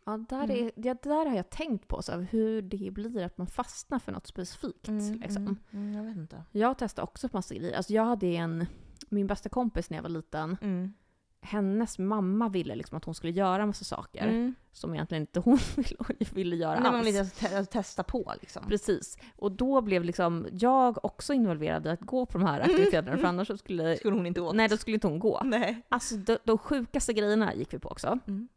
Ja, där Mm. är, det där har jag tänkt på, så här, hur det blir att man fastnar för något specifikt. liksom. mm, mm, jag vet inte. Jag testade också på massa grejer. Alltså jag hade en, min bästa kompis när jag var liten, Mm. Hennes mamma ville liksom att hon skulle göra massa saker Mm. som egentligen inte hon ville, ville göra Nej, men man alls. vill lite te- testa på liksom. Precis. Och då blev liksom jag också involverad i att gå på de här aktiviteterna, för annars så skulle, Skulle hon inte åt? nej, då skulle inte hon gå. Nej. Alltså de, de sjukaste grejerna gick vi på också. Mm.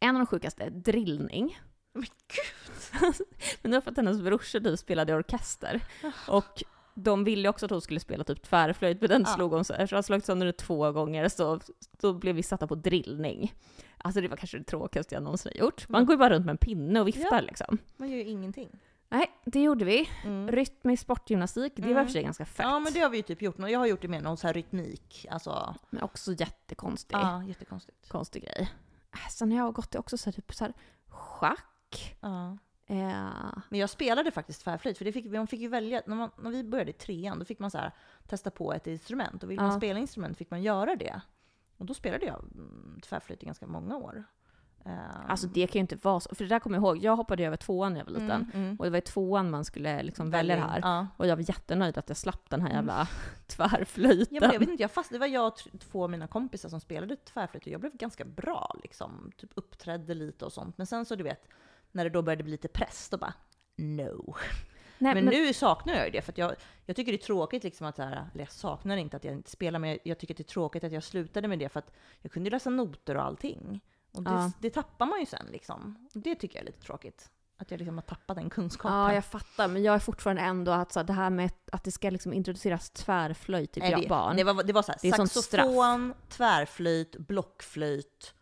En av de sjukaste är drillning. Men gud! Men det var för att hennes brorsor typ spelade i orkester. Och de ville också att hon skulle spela typ tvärflöjt, men den Ja. slog hon så Eftersom hon slagit sönder det två gånger så då blev vi satta på drillning. Alltså det var kanske det tråkigaste jag någonsin gjort. Man Mm. går ju bara runt med en pinne och viftar Ja. liksom. Man gör ju ingenting. Nej, det gjorde vi. Mm. Rytmisk sportgymnastik, det var i och för sig ganska fett. Ja men det har vi ju typ gjort. Jag har gjort det med någon så här rytmik. Alltså, Men också jättekonstig ja jättekonstigt. konstig grej. Äh, Sen har jag gått till också så här, typ så här, schack. Ja. Eh, Men jag spelade faktiskt tvärflöjt, för det fick, man fick ju välja, när, man, när vi började i trean, då fick man så här, testa på ett instrument. Och vill man Ja. spela instrument fick man göra det. Och då spelade jag mm, tvärflöjt i ganska många år. Ehm, alltså det kan ju inte vara så, för det där kommer jag ihåg, jag hoppade över tvåan när jag var liten. mm, mm. Och det var i tvåan man skulle liksom välja det här. Ja. Och jag var jättenöjd att jag slapp den här Mm. jävla tvärflöjten. Ja, jag vet inte, jag fast, det var jag och två av mina kompisar som spelade tvärflöjt och jag blev ganska bra liksom. Typ uppträdde lite och sånt. Men sen så du vet, när det då började bli lite press, då bara no. Nej, Men, nu saknar jag ju det, för jag, jag tycker det är tråkigt liksom att eller jag saknar inte att jag inte spelar, men jag, jag tycker att det är tråkigt att jag slutade med det för att jag kunde läsa noter och allting. Och det, Ja. det tappar man ju sen liksom. Och det tycker jag är lite tråkigt. Att jag liksom har tappat den kunskapen. Ja, jag fattar. Men jag är fortfarande ändå att så det här med att det ska liksom introduceras tvärflöjt till Nej, det, barn. Det var, det var så här, Det saxofon, tvärflöjt, blockflöjt,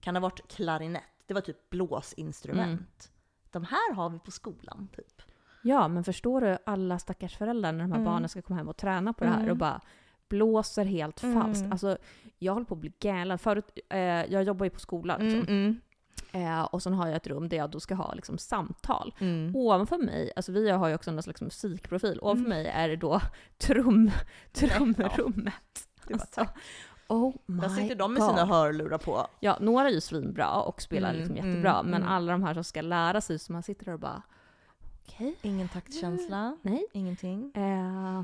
kan det ha varit klarinett? Det var typ blåsinstrument. Mm. De här har vi på skolan typ. Ja, men förstår du alla stackars föräldrar när de här Mm. barnen ska komma hem och träna på det här Mm. och bara blåser helt Mm. falskt. Alltså, jag håller på att bli galen. Förut, eh, jag jobbar ju på skolan liksom. Mm, eh, och sen har jag ett rum där jag då ska ha liksom, samtal. mm. Ovanför mig, alltså vi har ju också en slags musikprofil, ovanför Mm. mig är det då trum, trumrummet. Var Alltså, oh my Där sitter de med God. sina hörlurar på. Ja, några är ju svinbra och spelar Mm, liksom mm, jättebra, men mm. alla de här som ska lära sig, så man sitter där och bara okej, Ingen taktkänsla. nej. Ingenting. Eh,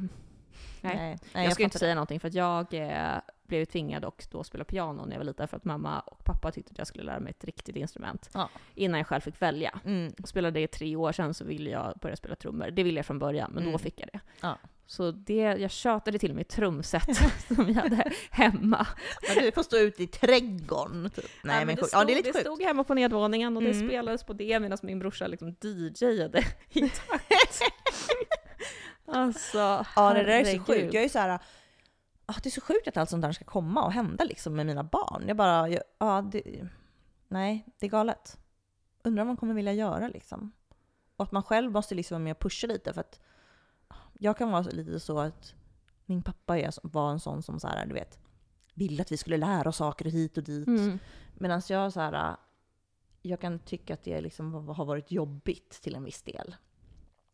Nej. Nej, jag ska ju inte säga någonting för att jag eh, blev tvingad att då spela piano när jag var liten för att mamma och pappa tyckte att jag skulle lära mig ett riktigt instrument. Ja. Innan jag själv fick välja. det. Mm. Jag spelade det i tre år sedan så ville jag börja spela trummor. Det ville jag från början, men Mm. då fick jag det. Ja. Så det, jag tjatade till mig trumset som vi hade hemma. Men du får stå ute i trädgården. Typ. Nej, men, det, stod, ja, det är lite det sjukt. stod hemma på nedvåningen och det Mm. spelades på det medan min brorsa liksom DJade i takt. alltså, Ja, det där är så sjukt. Jag är så här, ah, det är så sjukt att allt sånt där ska komma och hända liksom med mina barn. Jag bara, jag, ja, det, nej, det är galet. Undrar vad man kommer vilja göra liksom. Och att man själv måste liksom vara med och pusha lite för att jag kan vara lite så att min pappa är, var en sån som så här, du vet, ville att vi skulle lära oss saker hit och dit. Mm. Medan jag så här, jag kan tycka att det liksom har varit jobbigt till en viss del.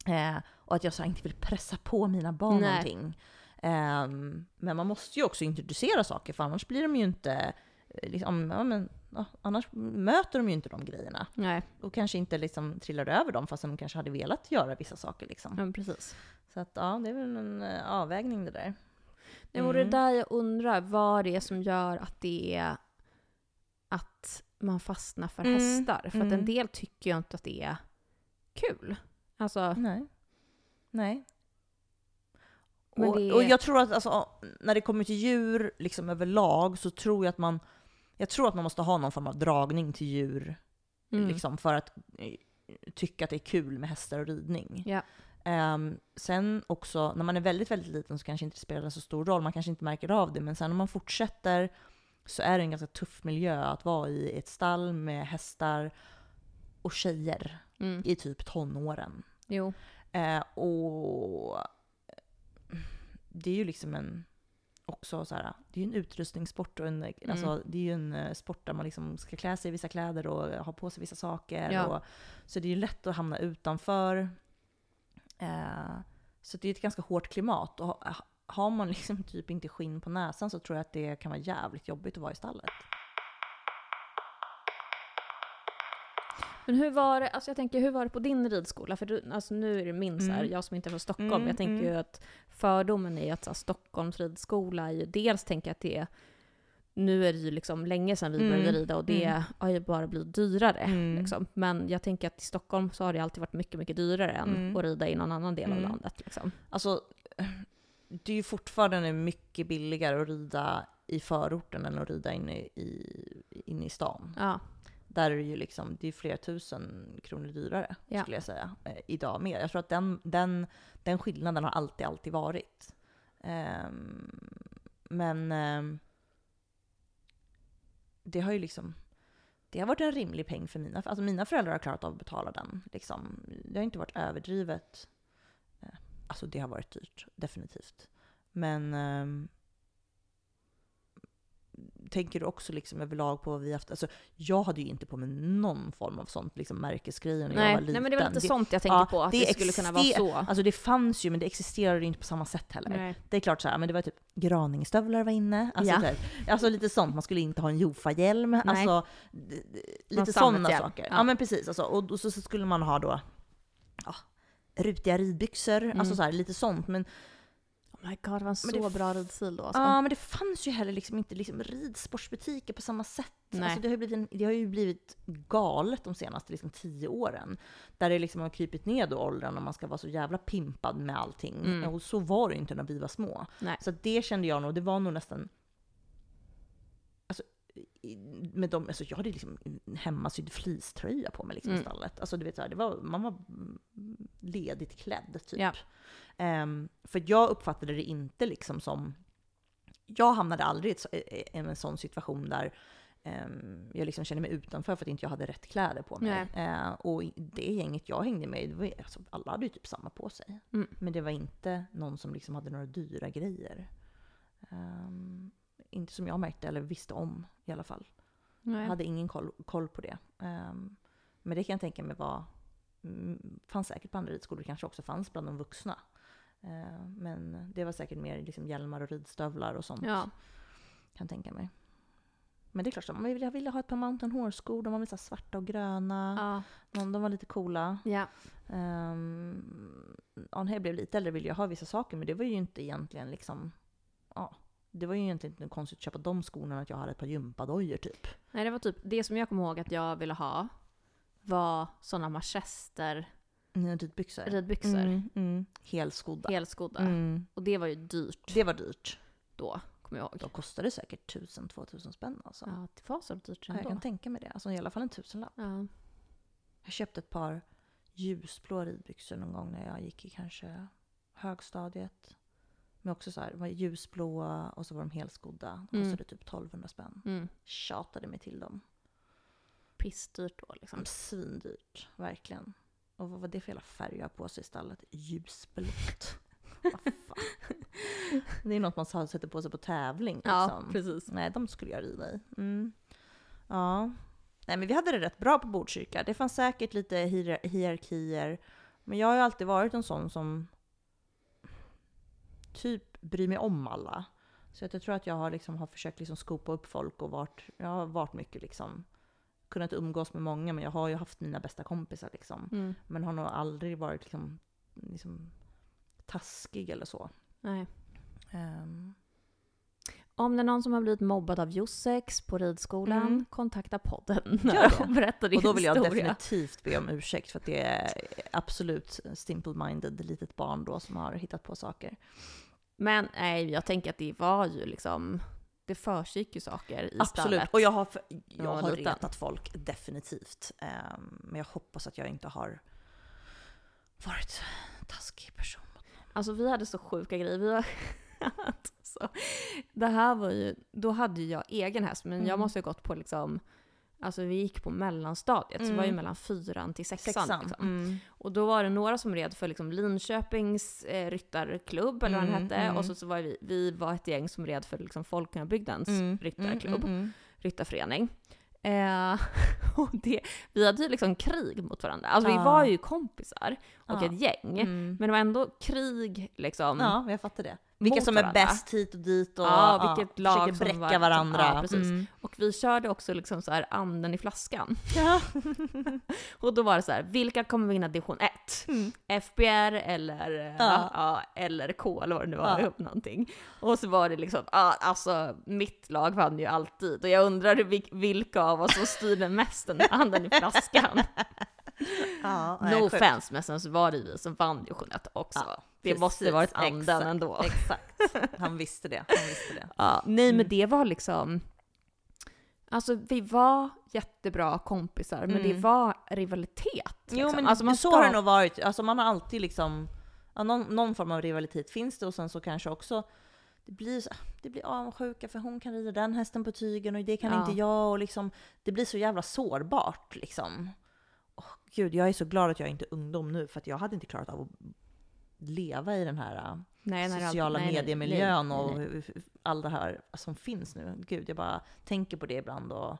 Eh, och att jag så här inte vill pressa på mina barn Nej. någonting. Ehm, men man måste ju också introducera saker för annars blir de ju inte, eh, liksom, ja, men, ja, annars möter de ju inte de grejerna. Nej, Och kanske inte liksom trillar över dem fast de kanske hade velat göra vissa saker. Liksom. men precis. Så att ja, det är väl en eh, avvägning det där. Det vore det där jag undrar, vad det är som gör att det är att man fastnar för Mm, hästar. För att mm. en del tycker ju inte att det är kul. Alltså, Nej. Nej. Och, är- och jag tror att alltså, när det kommer till djur liksom överlag så tror jag att man jag tror att man måste ha någon form av dragning till djur mm. liksom, för att eh, tycka att det är kul med hästar och ridning. Ja. Ehm, sen också, när man är väldigt, väldigt liten så kanske inte det spelar så stor roll, man kanske inte märker av det, men sen när man fortsätter så är det en ganska tuff miljö att vara i ett stall med hästar och tjejer Mm. i typ tonåren. Jo. Eh, och det är ju liksom en, också så här, det är ju en utrustningssport och en, alltså, det är ju en eh, sport där man liksom ska klä sig i vissa kläder och ha på sig vissa saker. Ja. Och, så det är ju lätt att hamna utanför. Eh, Så det är ett ganska hårt klimat. Och ha- har man liksom typ inte skinn på näsan så tror jag att det kan vara jävligt jobbigt att vara i stallet. Men hur var det, alltså jag tänker, hur var det på din ridskola? För du, alltså nu är det min så här, Mm. jag som inte är från Stockholm, Mm, jag tänker ju att fördomen är att så här, Stockholms ridskola är ju dels tänker jag att det är, nu är det ju liksom länge sedan vi Mm, började rida och det mm. har ju bara blivit dyrare. Mm. Liksom. Men jag tänker att i Stockholm så har det alltid varit mycket, mycket dyrare än Mm. att rida i någon annan del av Mm. landet. Liksom. Alltså, det är ju fortfarande mycket billigare att rida i förorten än att rida inne i, inne i stan. Ja. Där är det ju liksom, det är flera tusen kronor dyrare Ja. skulle jag säga, eh, idag mer. Jag tror att den, den, den skillnaden har alltid, alltid varit. Ehm, men ehm, det har ju liksom, det har varit en rimlig peng för mina, alltså mina föräldrar har klarat av att betala den. Liksom. Det har inte varit överdrivet. Eh, Alltså det har varit dyrt, definitivt. Men ehm, tänker du också liksom överlag på vad vi haft? Alltså jag hade ju inte på mig någon form av sånt liksom märkesgrejer när jag Nej, var liten. nej, men det var lite Det- sånt jag tänkte ja, på, att det, det skulle kunna vara så. Alltså det fanns ju men det existerade inte på samma sätt heller. Nej. Det är klart så här, men det var typ graningsstövlar var inne. Alltså, Ja. typ, alltså lite sånt, man skulle inte ha en Jofa-hjälm. Alltså, lite sådana saker. Ja. Ja. men precis. Alltså, och, och så, så skulle man ha då ja, rutiga ridbyxor, Mm. alltså så här, lite sånt. Men, Oh my god, det var en så det bra ridstil då. Alltså. ja, men det fanns ju heller liksom inte liksom ridsportsbutiker på samma sätt. Nej. Alltså, det, har ju blivit en, det har ju blivit galet de senaste liksom, tio åren. Där det liksom har krypit ner då åldern och man ska vara så jävla pimpad med allting. Mm. Och så var det ju inte när vi var små. Nej. Så det kände jag nog, det var nog nästan... Med dem, alltså jag hade liksom en hemmasydd fleecetröja på mig liksom Mm. i stallet. Alltså du vet, så här, det var, man var ledigt klädd typ. Ja. Ehm, för jag uppfattade det inte liksom som... Jag hamnade aldrig i en sån situation där ehm, jag liksom kände mig utanför för att inte jag hade rätt kläder på mig. Eh, och det gänget jag hängde med, var, alltså, alla hade ju typ samma på sig. Mm. Men det var inte någon som liksom hade några dyra grejer. Ehm, inte som jag märkte eller visste om i alla fall. Nej. Jag hade ingen koll, koll på det. Ehm, men det kan jag tänka mig var, mm, fanns säkert på andra ridskolor, kanske också fanns bland de vuxna. Ehm, men det var säkert mer liksom hjälmar och ridstövlar och sånt. Ja. Kan jag tänka mig. Men det är klart, så, man ville- ville ha ett par Mountain Horse-skor. De var lite svarta och gröna. Ja. De, de var lite coola. ja. Um, när jag blev lite äldre ville jag ha vissa saker, men det var ju inte egentligen liksom... Ja, det var ju egentligen inte konstigt att köpa de skorna än att jag hade ett par gympadojor typ. Nej, det var typ det som jag kommer ihåg att jag ville ha var sådana manchester Mm, typ byxor. ridbyxor. Mm, mm. Helskodda. Helskodda. Mm. Och det var ju dyrt Det var dyrt. då, kommer jag ihåg. De kostade säkert 1000-2000 spänn alltså. Ja, det var så dyrt Ja, jag ändå. kan tänka mig det. Alltså i alla fall en tusenlapp. Ja. Jag köpte ett par ljusblå ridbyxor någon gång när jag gick i kanske högstadiet. Men också så här, de var ljusblåa och så var de helskodda. Mm. kostade typ 1200 spänn. Mm. Tjatade mig till dem. Pissdyrt då liksom. Svindyrt, verkligen. Och vad var det för jävla färg jag på sig i stallet? Ljusblått. Det är något man sätter på sig på tävling. Liksom. Ja, precis. Nej, de skulle jag rida i. Mm. Ja. Nej, men vi hade det rätt bra på Botkyrka. Det fanns säkert lite hier- hierarkier. Men jag har ju alltid varit en sån som typ bryr mig om alla. Så att jag tror att jag har, liksom, har försökt liksom skopa upp folk och varit, jag har varit mycket liksom, kunnat umgås med många, men jag har ju haft mina bästa kompisar liksom. Mm. Men har nog aldrig varit liksom, liksom taskig eller så. Nej. Ehm, Om det är någon som har blivit mobbad av Jossex på ridskolan, Mm. kontakta podden och berätta din Och då vill jag historia. definitivt be om ursäkt för att det är absolut simple-minded litet barn då som har hittat på saker. Men nej, jag tänker att det var ju liksom, det försiggick ju saker i Absolut, stallet. och jag har, för, jag har retat folk definitivt. Ehm, men jag hoppas att jag inte har varit en taskig person. Alltså vi hade så sjuka grejer. Vi var, så, det här var ju, då hade jag egen häst, men jag Mm. måste ha gått på liksom, alltså vi gick på mellanstadiet, så det var ju Mm. mellan fyran till sexan. Sexan. Liksom. Mm. Och då var det några som red för liksom Linköpings eh, ryttarklubb, eller vad den Mm, hette, mm. och så, så var vi, vi var ett gäng som red för liksom Folkungabygdens Mm, ryttarklubb, Mm, mm, ryttarförening. Eh, och det, vi hade ju liksom krig mot varandra. Alltså vi Ja. var ju kompisar och Ja. ett gäng. Mm. Men det var ändå krig liksom. Ja, jag fattar det. Vilka som är varandra. bäst hit och dit och Ja, vilket lag försöker bräcka var- varandra. Ja, precis. Mm. Och vi körde också liksom så här anden i flaskan. Ja. Och då var det så här, vilka kommer vinna division 1? Mm. FBR eller, ja. Ja. Ja, eller K eller vad det nu var, Ja. upp någonting. Och så var det liksom, ja, alltså mitt lag vann ju alltid. Och jag undrar vil- vilka av oss som styrde mest den anden i flaskan. Ja, no offense, men sen så var det vi som vann division 1 också. Ja, det precis, måste varit anden exakt, ändå. Exakt. Han visste det. Han visste det. Ja, nej men Mm. det var liksom... Alltså vi var jättebra kompisar, men det Mm. var rivalitet. Jo liksom. men alltså, man så ska- har det nog varit. Alltså man har alltid liksom, ja, någon, någon form av rivalitet finns det och sen så kanske också det blir, så- det blir avundsjuka för hon kan rida den hästen på tygen och det kan Ja. inte jag och liksom det blir så jävla sårbart liksom. Gud, jag är så glad att jag inte är ungdom nu för jag hade inte klarat av att leva i den här äh, nej, sociala nej, mediemiljön nej, och allt det här som finns nu. Gud, jag bara tänker på det ibland och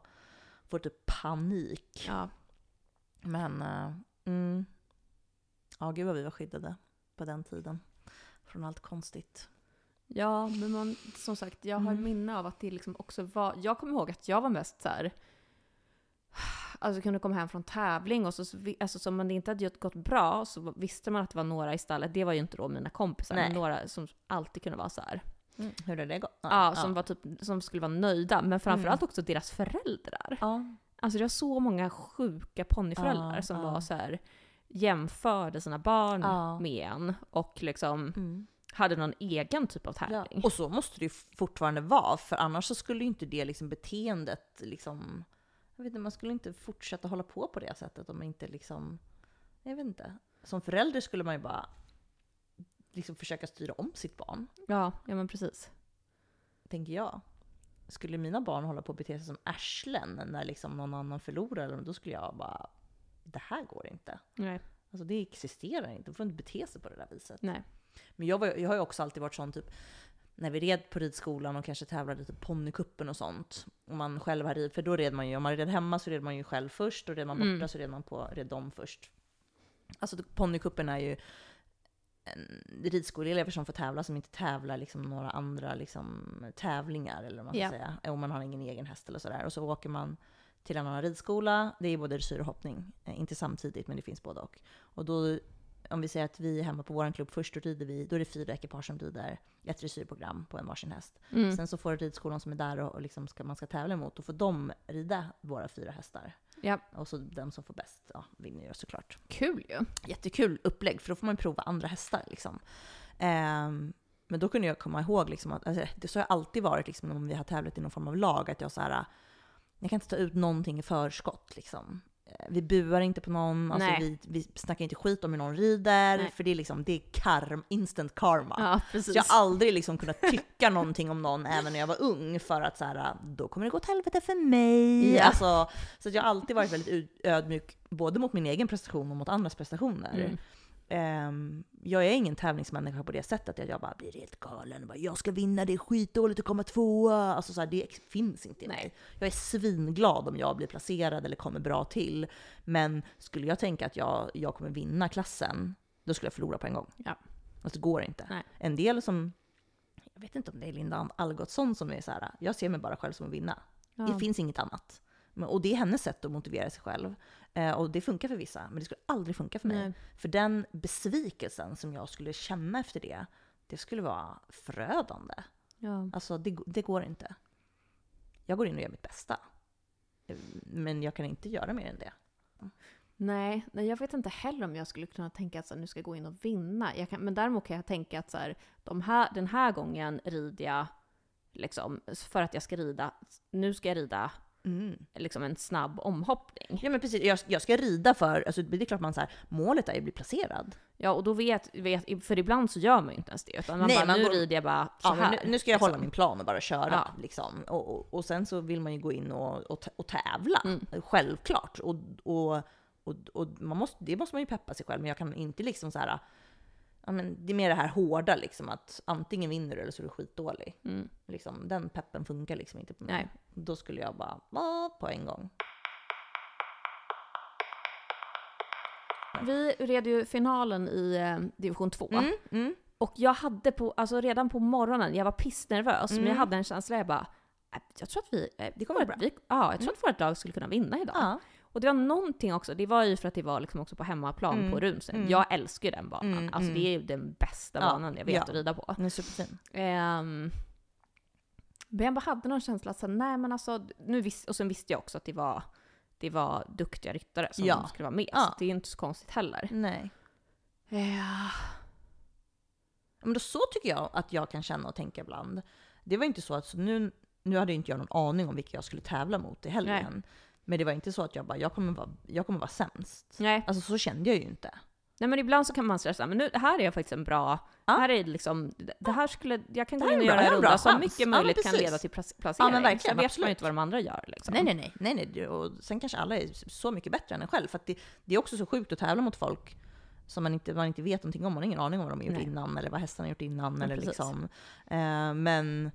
får typ panik. Ja, Men, eh, mm. Ja, gud vad vi var skyddade på den tiden. Från allt konstigt. ja, men man, som sagt, jag har Mm. minne av att det liksom också var... Jag kommer ihåg att jag var mest så här... Alltså kunde komma hem från tävling och så, alltså som man inte hade gått bra så visste man att det var några i stallet, det var ju inte då mina kompisar, Nej. men några som alltid kunde vara så här. Mm. Hur har det gått? Ja, som, Var typ, som skulle vara nöjda, men framförallt Mm. också deras föräldrar. ja. Alltså det var så många sjuka ponnyföräldrar Ja, som ja. var så här jämförde sina barn Ja. med en och liksom Mm. hade någon egen typ av ja. tävling. Och så måste det ju fortfarande vara, för annars så skulle ju inte det liksom beteendet liksom... Jag vet inte, man skulle inte fortsätta hålla på på det sättet om man inte liksom... Jag vet inte. Som förälder skulle man ju bara liksom försöka styra om sitt barn. Ja, ja men precis. tänker jag. Skulle mina barn hålla på att bete sig som arslen när liksom någon annan förlorar, då skulle jag bara, det här går inte. Nej. Alltså det existerar inte, de får inte bete sig på det där viset. Nej. Men jag, var, jag har ju också alltid varit sån typ, när vi red på ridskolan och kanske tävlade typ ponnykuppen och sånt. Och man själv har rid, för då red man ju, om man red hemma så red man ju själv först och red man borta Mm. så red man på, red dem först. Alltså ponnykuppen är ju ridskoleelever som får tävla som inte tävlar liksom några andra liksom, tävlingar eller vad man ska Ja. säga. Om man har ingen egen häst eller sådär. Och så åker man till en annan ridskola. Det är både dressyr och hoppning. Eh, Inte samtidigt men det finns både och. Och då, om vi säger att vi är hemma på vår klubb först, då rider vi, då är det fyra ekipage som rider ett dressyrprogram på en varsin häst. Mm. Sen så får ridskolan som är där och, och liksom ska, man ska tävla emot, då får de rida våra fyra hästar. Ja, Och så den som får bäst ja, vinner ju såklart. kul ju. Jättekul upplägg, för då får man prova andra hästar. Liksom. Ehm, men då kunde jag komma ihåg liksom att, alltså, det så har jag alltid varit liksom, om vi har tävlat i någon form av lag, att jag så här, jag kan inte ta ut någonting i förskott. Liksom. Vi buar inte på någon, alltså, vi, vi snackar inte skit om hur någon rider, Nej. för det är, liksom, det är karm, instant karma. Ja, Så precis. jag har aldrig liksom kunnat tycka någonting om någon även när jag var ung för att så här, då kommer det gå åt helvete för mig. Ja. Alltså, så att jag har alltid varit väldigt ödmjuk både mot min egen prestation och mot andras prestationer. Mm. Ehm, jag är ingen tävlingsmänniska på det sättet att jag bara blir helt galen och bara jag ska vinna, det är skitdåligt att komma tvåa. Alltså så här, det finns inte i mig. Jag är svinglad om jag blir placerad eller kommer bra till. Men skulle jag tänka att jag, jag kommer vinna klassen, då skulle jag förlora på en gång. Ja. Alltså det går inte. Nej. En del som, jag vet inte om det är Linda Algotsson som är så här, jag ser mig bara själv som att vinna. Ja. Det finns inget annat. Och det är hennes sätt att motivera sig själv. Eh, och det funkar för vissa, men det skulle aldrig funka för mig. Nej. För den besvikelsen som jag skulle känna efter det, det skulle vara förödande. Ja. Alltså det, det går inte. Jag går in och gör mitt bästa. Eh, Men jag kan inte göra mer än det. Nej, nej, jag vet inte heller om jag skulle kunna tänka att så, här, nu ska jag gå in och vinna. Kan, men däremot kan jag tänka att så här, de här, den här gången rider jag liksom, för att jag ska rida, nu ska jag rida liksom en snabb omhoppning. Ja men precis, jag, jag ska rida för, alltså det är klart man så här, målet är ju att bli placerad. Ja, och då vet, vet för ibland så gör man ju inte ens det, utan man Nej, bara, man nu går- rider jag bara så Ja, här. nu, nu ska jag liksom. hålla min plan och bara köra. Ja. Liksom. Och, och, och sen så vill man ju gå in och, och, och tävla, Mm. självklart. Och, och, och, och man måste, det måste man ju peppa sig själv, men jag kan inte liksom så här. Ja, men det är mer det här hårda liksom att antingen vinner du eller så är du skitdålig. Mm. Liksom, den peppen funkar liksom inte på mig. Nej. Då skulle jag bara, "Va?" på en gång. Vi red ju finalen i eh, division 2. Mm, mm. Och jag hade på, alltså redan på morgonen, jag var pissnervös, men jag Mm. hade en känsla, jag bara, "Äh, jag tror att vi, eh, Det kommer vårt- bra." vi ja, jag tror att vårt lag skulle kunna vinna idag. Ja. Och det var någonting också, det var ju för att det var liksom också på hemmaplan Mm. på Runsen. Mm. Jag älskar ju den banan. Mm, Alltså mm. det är ju den bästa Ja, banan jag vet ja. att rida på. Den är superfin. Ehm, men jag bara hade någon känsla att så, nej men alltså, nu vis- och sen visste jag också att det var, det var duktiga ryttare som Ja. skulle vara med. Ja. Så det är ju inte så konstigt heller. Nej. Ja. Men då, så tycker jag att jag kan känna och tänka ibland. Det var inte så att, så nu, nu hade inte jag någon aning om vilka jag skulle tävla mot i helgen. Men det var inte så att jag bara, jag kommer vara, jag kommer vara sämst. Nej. Alltså så kände jag ju inte. nej men ibland så kan man här, men nu, här är jag faktiskt en bra, Ja. här är liksom, det här skulle, jag kan gå in och göra en runda som mycket Ja, möjligt kan precis. leda till plac- placering. Ja, men verkligen, så vet man ju inte vad de andra gör liksom. Nej, nej, nej, nej, nej. Och sen kanske alla är så mycket bättre än en själv. För det, det är också så sjukt att tävla mot folk som man inte, man inte vet någonting om. Man har ingen aning om vad de har gjort Nej. innan eller vad hästarna har gjort innan. Ja, eller precis. liksom. eh, men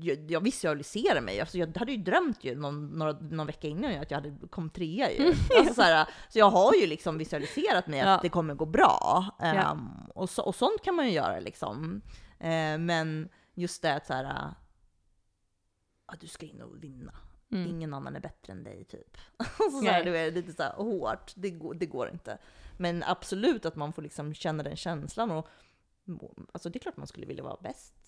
jag, jag visualiserar mig. Alltså jag hade ju drömt ju någon, några, någon vecka innan att jag hade kom trea ju. Alltså så, här, så jag har ju liksom visualiserat mig Ja. att det kommer gå bra. Ja. Ehm, och, så, och sånt kan man ju göra liksom. Eh, men just det att så här, ja, du ska in och vinna. Mm. Ingen annan är bättre än dig typ. så så här, det är lite så här hårt, det går, det går inte. Men absolut att man får liksom känna den känslan och alltså det är klart man skulle vilja vara bäst.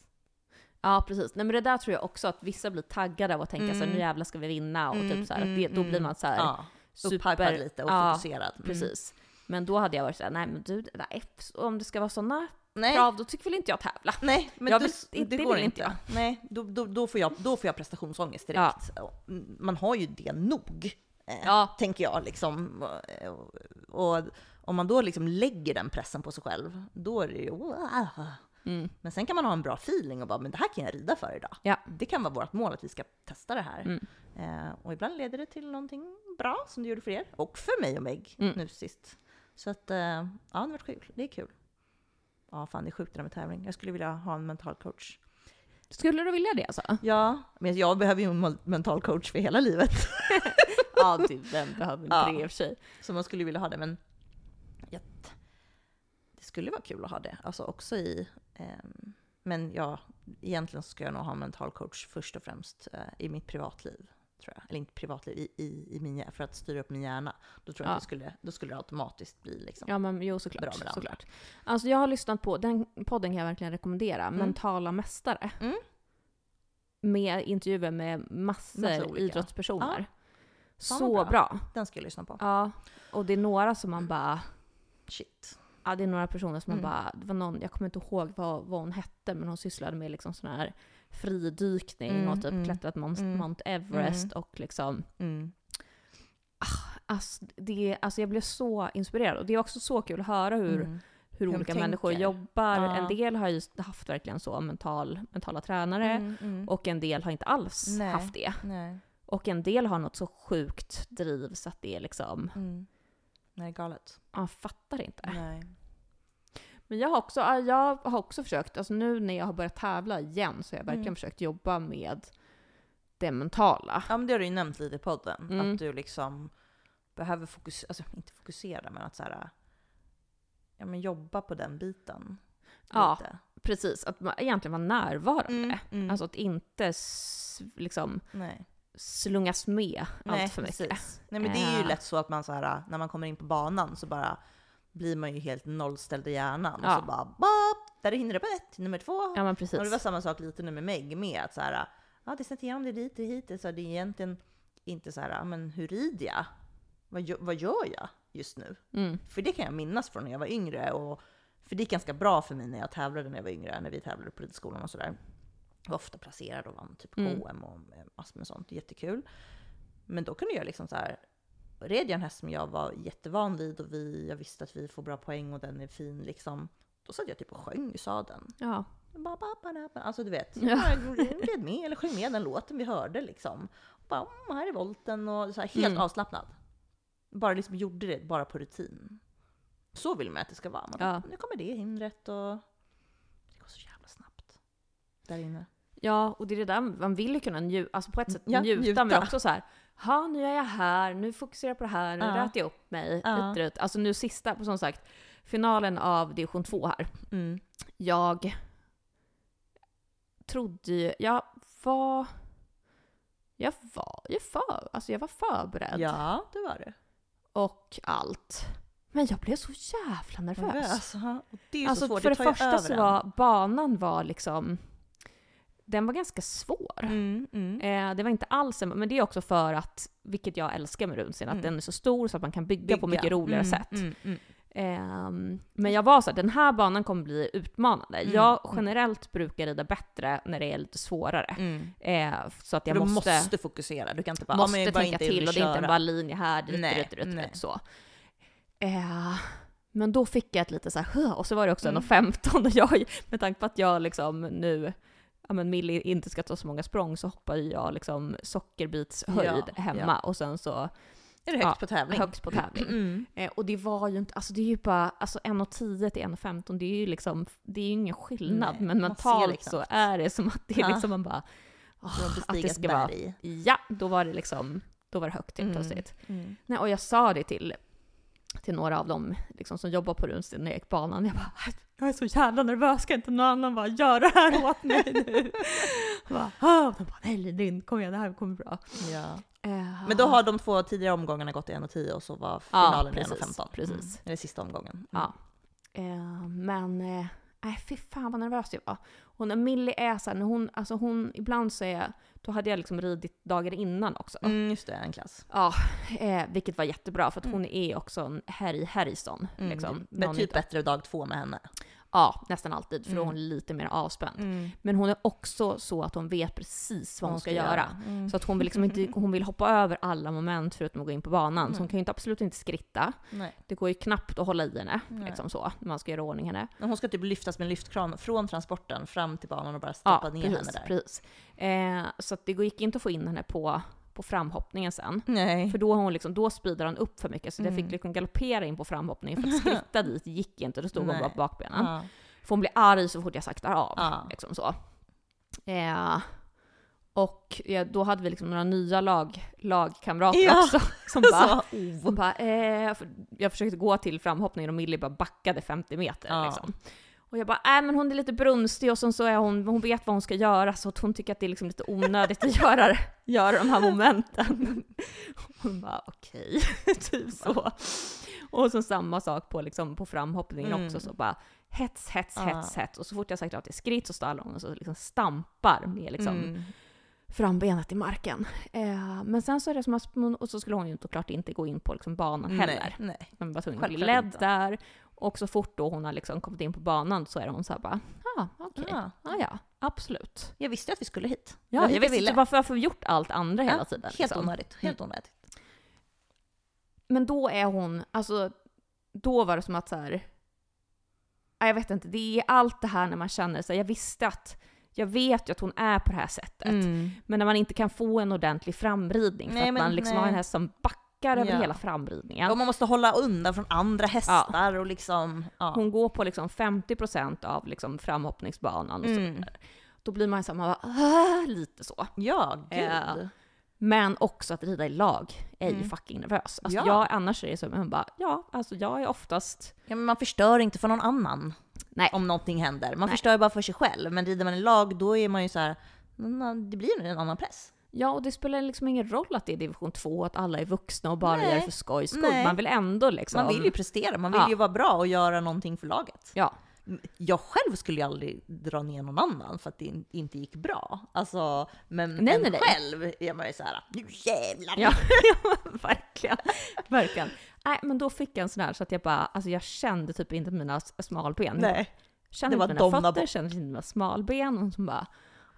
Ja precis, nej men det där tror jag också att vissa blir taggade av att tänka så här, Mm. nu jävlar ska vi vinna och typ så här, att det, då mm, blir man så här, Ja, upphajpad lite och ja, fokuserad. Mm. Precis. Men då hade jag varit såhär, nej men du, nej, om det ska vara sådana Nej, krav då tycker väl inte jag tävla. nej, men Jag vill- det, det går inte. inte Nej, då, då, då, får jag, då får jag prestationsångest direkt. Man har ju det nog, eh, Ja. tänker jag. Liksom. Och, och om man då liksom lägger den pressen på sig själv, då är det ju... wow. Mm. Men sen kan man ha en bra feeling och bara, men det här kan jag rida för idag. Ja. Det kan vara vårt mål att vi ska testa det här. Mm. Eh, och ibland leder det till någonting bra, som det gjorde för er. Och för mig och Meg Mm. nu sist. Så att, eh, ja, det har varit kul. Det är kul. Ja, fan det är sjukt det där med tävling. Jag skulle vilja ha en mental coach. Skulle du vilja det alltså? Ja, men jag behöver ju en mental coach för hela livet. ja, du, vem behöver inte Ja. det i och för sig. Så man skulle vilja ha det, men jag, skulle vara kul att ha det. Alltså också i... ehm, men ja, egentligen ska jag nog ha en mental coach först och främst eh, i mitt privatliv. Tror jag. Eller inte privatliv, i, i, i min, för att styra upp min hjärna. Då tror jag Ja. att det skulle, då skulle det automatiskt bli liksom. Ja men jo såklart. Bra med andra. såklart. Alltså jag har lyssnat på, den podden kan jag verkligen rekommendera, Mentala Mästare. Mm. Med intervjuer med massor olika. idrottspersoner. Fan Så bra. bra. Den ska jag lyssna på. Ja, och det är några som man bara, Shit. Ja det är några personer som man Mm. bara, det var någon, jag kommer inte ihåg vad, vad hon hette, men hon sysslade med liksom sån här fridykning Mm, och typ mm, klättrat Mount, mm, Mount Everest och liksom Mm. Alltså, det, alltså jag blev så inspirerad och det är också så kul att höra hur, Mm. hur olika människor jobbar. Ja. En del har ju haft verkligen så mental, mentala tränare Mm, mm. och en del har inte alls Nej. haft det. Nej. Och en del har något så sjukt driv så att det är liksom, Mm. Nej, galet. man fattar inte. Nej. Men jag har också, ja, jag har också försökt, alltså nu när jag har börjat tävla igen så har jag verkligen Mm. försökt jobba med det mentala. Ja men det har du ju nämnt lite i podden. Mm. Att du liksom behöver fokusera, alltså inte fokusera men att så här, ja men jobba på den biten. Ja. lite. Precis, att man egentligen vara närvarande. Mm, mm. Alltså att inte liksom Nej. Slungas med Nej, allt för mycket. precis. Nej men det är ju Äh. lätt så att man så här, när man kommer in på banan så bara blir man ju helt nollställd i hjärnan. Ja. Och så bara, bop, där är hindret på ett, nummer två. Ja men precis. Och det var samma sak lite nu med Meg med att så här, ja det är snett igenom, det är dit, det är hit. Så det är egentligen inte så här, men hur rider jag? Vad, vad gör jag just nu? Mm. För det kan jag minnas från när jag var yngre. Och, för det gick ganska bra för mig när jag tävlade när jag var yngre, när vi tävlade på ridskolan och sådär. Var ofta placerad och vann typ Mm. KM och massor med sånt. Jättekul. Men då kunde jag liksom så här, red jag en häst som jag var jättevan vid och vi, jag visste att vi får bra poäng och den är fin liksom. Då satt jag typ och sjöng i sadeln. Ja. Alltså du vet, Ja. jag red med eller sjöng med den låten vi hörde liksom. Och bara, mm, här är volten och så här, helt Mm. avslappnad. Bara liksom gjorde det bara på rutin. Så vill man att det ska vara. Man, Ja. Nu kommer det hindret och det går så jävla snabbt där inne. Ja, och det är det där, man vill ju kunna njuta, alltså på ett sätt Ja, njuta, njuta. men också så här, ha nu är jag här, nu fokuserar jag på det här, nu Ja. rätar jag upp mig. Ja. Ut. Alltså nu sista, på som sagt, finalen av division 2 här. Mm. Jag trodde ju, jag var, jag var ju för, alltså jag var förberedd Ja, det var det. och allt. Men jag blev så jävla nervös. Nervös. ja. Och Det är ju Alltså så svårt, för det ju första så var banan var liksom, den var ganska svår. Mm, mm. Eh, det var inte alls en, men det är också för att, vilket jag älskar med rundscen, att Mm. den är så stor så att man kan bygga, på mycket roligare Mm, sätt. Ehm, men jag var så här, den här banan kommer bli utmanande. Jag generellt brukar rida bättre när det är lite svårare. Eh, så att För jag du måste, måste, fokusera, du kan inte bara, måste ja, tänka inte till och det är inte bara linje här, dit, Nej, dit, dit, dit, så. Eh, men då fick jag ett lite så här, och så var det också Mm. 1.15 och jag, med tanke på att jag liksom nu, ja men Millie inte ska ta så många språng så hoppar jag liksom sockerbitshöjd Ja, hemma ja. och sen så Är det högt Ja, på tävling? högst på tävling. Mm. Eh, och det var ju inte, alltså det är ju bara, alltså 1.10 till 1.15, det är ju liksom, det är ju ingen skillnad. Nej, men mentalt så knappt. är det som att det är liksom man bara, har att det ska vara, ja, då var det liksom, då var det högt helt Mm. plötsligt. Mm. Nej, och jag sa det till, till några av dem liksom, som jobbar på runstien när jag gick banan, jag bara, jag är så jävla nervös, ska inte någon annan bara göra det här åt mig nu? Bara, "Ah." Och de bara, nej Linn, kom igen, det här kommer bra. Ja. Eh, Men då har de två tidigare omgångarna gått i 1.10 och så var Ja, finalen i precis, 1.15. precis. Mm. Eller sista omgången. Mm. Ja. Eh, men, eh, nej fy fan vad nervös jag var. Och när Millie är så här, när hon, alltså hon, ibland så är, då hade jag liksom ridit dagen innan också. Mm, just det, en klass. Ja, eh, vilket var jättebra för att Mm. hon är också en Harry Harrison. Mm. Liksom, Men Någon typ inte- bättre dag två med henne. Ja, nästan alltid, för då är Mm. hon lite mer avspänd. Men hon är också så att hon vet precis vad hon ska, göra. Mm. Så att hon vill liksom inte, hon vill hoppa över alla moment förutom att gå in på banan. Så hon Mm. kan ju inte, absolut inte skritta. Nej. Det går ju knappt att hålla i henne, Nej. liksom så, när man ska göra ordning henne. Men hon ska typ lyftas med en lyftkran från transporten fram till banan och bara Ja, stoppa ner precis. henne där. precis. Eh, så att det gick inte att få in henne på, på framhoppningen sen. Nej. För då, hon liksom, då speedar hon upp för mycket, så jag Mm. fick liksom galoppera in på framhoppningen för att skritta dit gick inte, då stod hon Nej. bara på bakbenen. Ja. För hon blir arg så fort jag saktar av. Ja. Liksom så. Eh, och ja, då hade vi liksom några nya lag, lagkamrater Ja. också. Som bara, som bara eh, jag försökte gå till framhoppningen och Millie bara backade 50 meter. Ja. Liksom. Och jag bara, äh, men hon är lite brunstig och sen så är hon, hon vet vad hon ska göra så att hon tycker att det är liksom lite onödigt att göra, göra de här momenten. Hon bara, okej, typ så. Och så samma sak på, liksom, på framhoppningen Mm. också, så bara hets, hets, Ja. hets, hets. Och så fort jag sagt att det är skritt så stallar hon och så liksom stampar med liksom Mm. frambenet i marken. Eh, men sen så är det som att, och så skulle hon ju såklart inte gå in på liksom banan heller. Nej. Man var tvungen att bli ledd där. Och så fort då hon har liksom kommit in på banan så är hon så här bara, ah, okej, Ja. ja. ja, absolut. Jag visste att vi skulle hit. Ja, jag hit visste ville. inte varför, varför vi gjort allt andra hela Ja, tiden. Helt liksom. onödigt. Helt onödigt. Men då är hon, alltså, då var det som att så här. ja, jag vet inte, det är allt det här när man känner sig, jag visste att, jag vet ju att hon är på det här sättet. Mm. Men när man inte kan få en ordentlig framridning för Nej, att man liksom nej. har en häst som backar över Ja. hela framridningen. Och man måste hålla undan från andra hästar och liksom... Ja. Hon går på liksom 50% av liksom framhoppningsbanan och Mm. vidare. Då blir man, så här, man bara, "Ah", lite så. Ja, gud. Eh, Men också att rida i lag är ju Mm. fucking nervös. Alltså Ja. jag, annars är det så, men bara, ja, alltså jag är oftast, Ja, men man förstör inte för någon annan nej, om någonting händer. Man Nej. förstör bara för sig själv. Men rider man i lag, då är man ju så här. "Mm, Det blir en annan press. Ja och det spelar liksom ingen roll att det är division 2, att alla är vuxna och bara Nej. gör det för skojs skull. Nej. Man vill ändå liksom, Man vill ju prestera, man vill Ja. ju vara bra och göra någonting för laget. ja, Jag själv skulle ju aldrig dra ner någon annan för att det in- inte gick bra. Alltså, men Nej, en nej, nej. själv är man ju såhär, nu jävlar! Ja, ja verkligen. verkligen. Nej, men då fick jag en sån här så att jag bara, alltså jag kände typ inte mina smalben. Nej. Kände det var inte mina fötter, bort. kände inte mina smalben och så bara,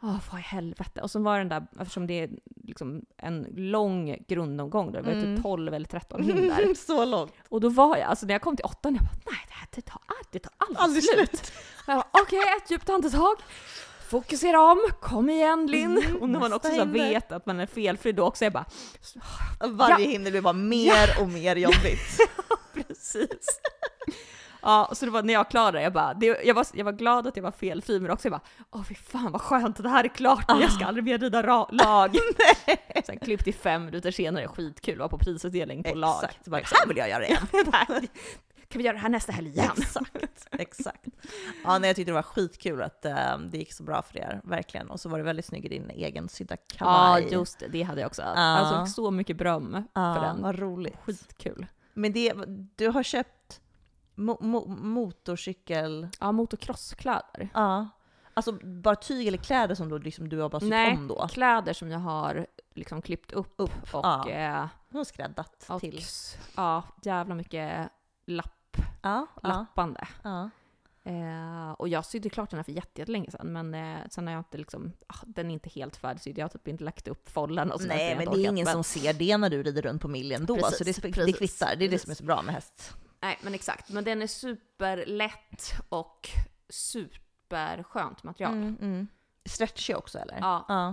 åh vad i helvete. Och så var den där, eftersom det är liksom en lång grundomgång, då, det var Mm. typ 12 eller 13 hinder. Så långt. Och då var jag, alltså när jag kom till åttan, jag bara, nej det här det tar, det tar aldrig, Aldrig slut. slut. Och jag bara, okej, ett djupt andetag. Fokusera om, kom igen Linn. Mm, och när man också så vet att man är felfri då också, jag bara, Varje hinder blir bara mer och mer jobbigt. Precis. Ja, så det var när jag klarade jag bara, det, jag, var, jag var glad att jag var felfri men också jag bara, åh fy fan vad skönt, det här är klart nu, jag ska aldrig mer rida ra- lag. Sen klipp till fem minuter senare, skitkul, var på prisutdelning på lag. Exakt. Bara, här vill jag göra igen. Kan vi göra det här nästa helg igen? Exakt, exakt. Ja, nej, jag tyckte det var skitkul att eh, det gick så bra för er, verkligen. Och så var det väldigt snygg i din egen sydda Ja, kavaj. just det, det hade jag också. Ja. Alltså så mycket beröm ja, för den. Vad roligt. Skitkul. Men det, du har köpt mo mo motorcykel... Ja, motocrosskläder. Ja. Alltså bara tyg eller kläder som då, liksom, du har bara sytt Nej, om då? kläder som jag har liksom klippt upp, Upp, och, ja. eh, skräddat och till. ja, jävla mycket lapp, Ja, lappande. ja. Eh, och jag sydde klart den här för jätte- jättelänge sedan, men eh, sen har jag inte liksom, ah, den är inte helt färdigsydd, jag har typ inte lagt upp follen och sådär, Nej, men det är orkat, ingen men- som ser det när du rider runt på miljen då, Precis, så det, sp- det precis, kvittar. Det är det som är precis. så bra med häst. Nej, men exakt. Men den är superlätt och superskönt material. Mm, mm. Stretchig också eller? Ja. ja.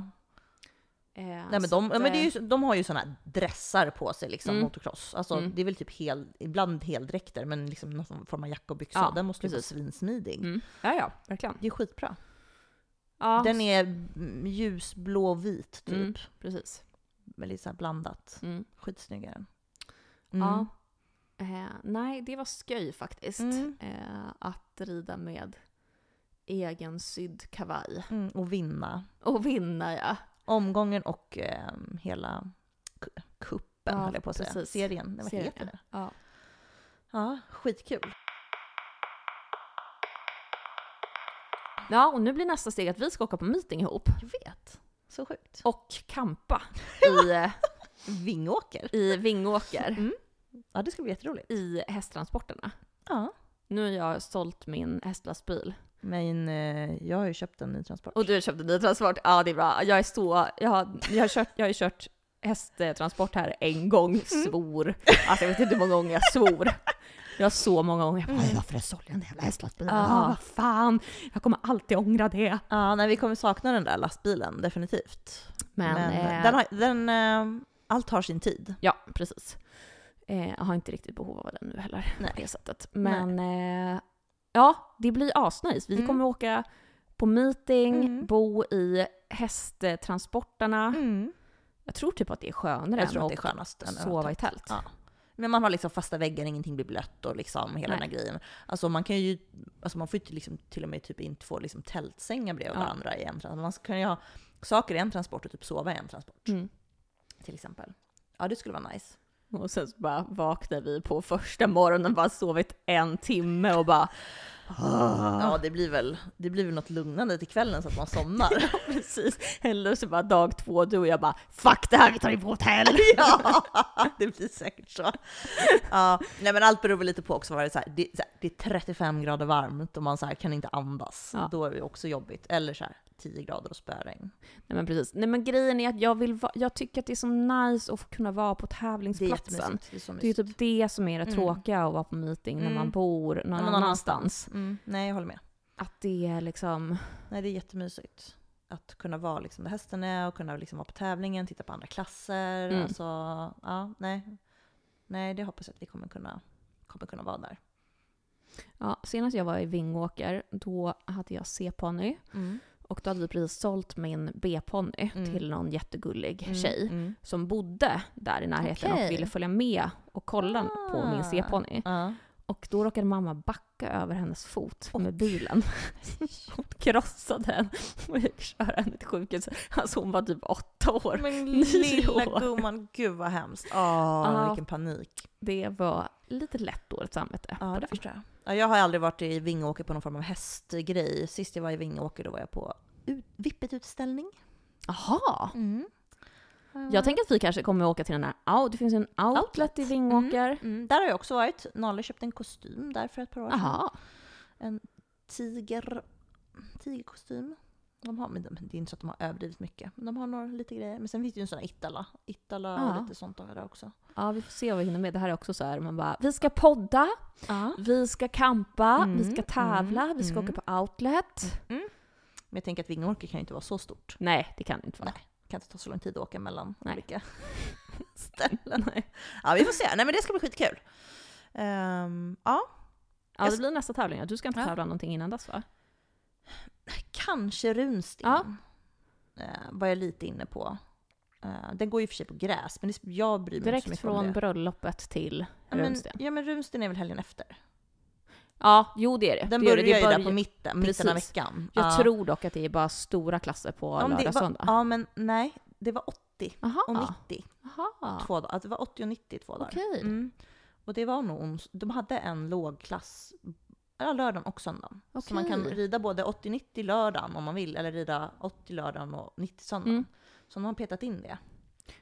Eh, Nej, men de, att, men är eh, ju, de har ju här dressar på sig, liksom, Mm. motocross. Alltså, Mm. Det är väl typ hel, ibland heldräkter, men liksom någon form av jacka och byxor. Ja, den måste ju vara svinsmidig. Mm. Ja, ja, verkligen. Det är skitbra. Ja, Den är mm, ljusblå-vit typ, Mm. precis. med lite så blandat. Mm. Skitsnygg är den. Ja. Eh, nej, det var sköj faktiskt. Mm. Eh, att rida med egensydd kavaj. Mm, och vinna. Och vinna ja. Omgången och eh, hela ku- kuppen, Ja, höll jag på att säga. Serien, Nej, vad Serien, heter det? Ja. Ja, skitkul. ja, och nu blir nästa steg att vi ska åka på meeting ihop. Jag vet. Så sjukt. Och campa i, eh, Vingåker. i Vingåker. Mm. Ja, det ska bli jätteroligt. I hästtransporterna. Ja. Nu har jag sålt min hästlastbil. Men eh, jag har ju köpt en ny transport. Och du har köpt en ny transport. Ja, det är bra. Jag är så... Jag har, jag har, kört, jag har ju kört hästtransport här en gång, svor. Alltså jag vet inte hur många gånger jag svor. Jag har så många gånger. Jag bara, Mm. varför sålde jag den där jävla hästlastbilen? Ja. Ah, vad fan! Jag kommer alltid ångra det. Ja, nej, vi kommer sakna den där lastbilen, definitivt. Men, Men, eh, den har, den, eh, allt har sin tid. Ja, precis. Eh, jag har inte riktigt behov av den nu heller Nej. på det sättet. Men eh, ja, det blir asnice. Vi Mm. kommer åka på meeting, Mm. bo i hästtransporterna. Mm. Jag tror typ att det är skönare Jag tror än att det är skönast. att sova i tält. Ja. Men man har liksom fasta väggar, ingenting blir blött och liksom hela Nej. den här grejen. Alltså man kan ju, alltså man får ju liksom till och med typ inte få liksom tältsängar bredvid Ja. varandra i en transport. Man kan ju ha saker i en transport och typ sova i en transport. Mm. Till exempel. Ja, det skulle vara nice. Och sen så bara vaknar vi på första morgonen, bara sovit en timme och bara Ja, det blir väl, det blir väl något lugnande till kvällen så att man somnar. precis. Eller så bara dag två, du och jag bara fuck det här, vi tar in på hotell. ja, det blir säkert så. Ja, nej men allt beror väl lite på också vad det är. Så här, det, så här, det är 35 grader varmt och man så här, kan inte andas. Ja. Då är det också jobbigt. Eller så här, 10 grader och spöregn. Nej men precis. Nej men grejen är att jag vill va- jag tycker att det är så nice att kunna vara på Det är tävlingsplatsen. Det är Det är ju mysigt. typ det som är det Mm. tråkiga att vara på meeting när Mm. man bor någon, Någon annanstans. Mm, nej, jag håller med. Att det är liksom, Nej, det är jättemysigt. Att kunna vara liksom där hästen är och kunna liksom vara på tävlingen, titta på andra klasser. Mm. Alltså, ja, nej. Nej, det hoppas jag att vi kommer kunna, kommer kunna vara där. ja senast jag var i Vingåker, då hade jag C-ponny. Och då hade vi precis sålt min B-ponny Mm. till någon jättegullig Mm, tjej mm. som bodde där i närheten Okej. och ville följa med och kolla på min Ah. C-ponny. Ja. Och då råkade mamma backa över hennes fot Och. med bilen. Hon krossade den och gick köra henne till sjukhuset. Alltså hon var typ åtta år. Men lilla år. gumman, gud vad hemskt. Åh, Ja. vilken panik. Det var lite lätt dåligt samvete. Ja, det förstår jag. Ja, jag har aldrig varit i Vingåker på någon form av hästgrej. Sist jag var i Vingåker då var jag på ut- Vippet-utställning. Jaha! Mm. Jag tänker att vi kanske kommer åka till den här, det finns en outlet, Outlet. i Vingåker. Mm, där har jag också varit. Nalle köpte en kostym där för ett par år sedan. Jaha. En tiger, tigerkostym. De har, men de- det är inte så att de har överdrivet mycket. Men de har några lite grejer. Men sen finns det ju en sån här Ittala. Ittala Ja. och lite sånt där också. Ja, vi får se vad vi hinner med. Det här är också så här, man bara, vi ska podda, Ja. vi ska campa, Mm, vi ska tävla, mm, vi ska mm. åka på outlet. Men jag tänker att Vingåker kan ju inte vara så stort. Nej, det kan det inte vara. Nej. Kan inte ta så lång tid att åka mellan Nej. olika ställen. Nej. Ja, vi får se. Nej, men det ska bli skitkul. Ehm, ja, Ja, det blir nästa tävling. Du ska inte Ja. tävla någonting innan dess va? Kanske runsten. Ja. Eh, var jag lite inne på. Eh, den går ju för sig på gräs, men det, jag bryr mig inte så Direkt mycket från om det. bröllopet till Ja men, runsten. ja men runsten är väl helgen efter? Ja, jo det är det. Den det börjar det. ju där på mitten, mitten av Precis. veckan. Jag Ja. tror dock att det är bara stora klasser på Ja, lördag, var, söndag. Ja men nej, det var 80 Aha. och 90 Aha. två dagar. Det var 80 och 90 två dagar. Okej. Mm. Och det var nog De hade en lågklass ja, lördagen och söndagen. Så man kan Okej. rida både 80-90 lördagen om man vill, eller rida 80 lördagen och 90 söndagen. Mm. Så de har petat in det.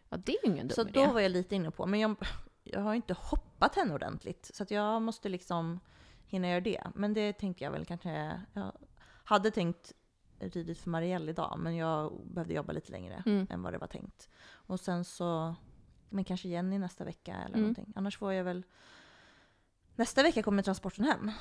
Ja, det är ju ingen dum Så idé. då var jag lite inne på, men jag, jag har inte hoppat henne ordentligt. Så jag måste liksom hinna göra det. Men det tänker jag väl kanske, jag hade tänkt ridit för Marielle idag, men jag behövde jobba lite längre Mm. än vad det var tänkt. Och sen så, men kanske Jenny nästa vecka eller Mm. någonting. Annars får jag väl, nästa vecka kommer transporten hem.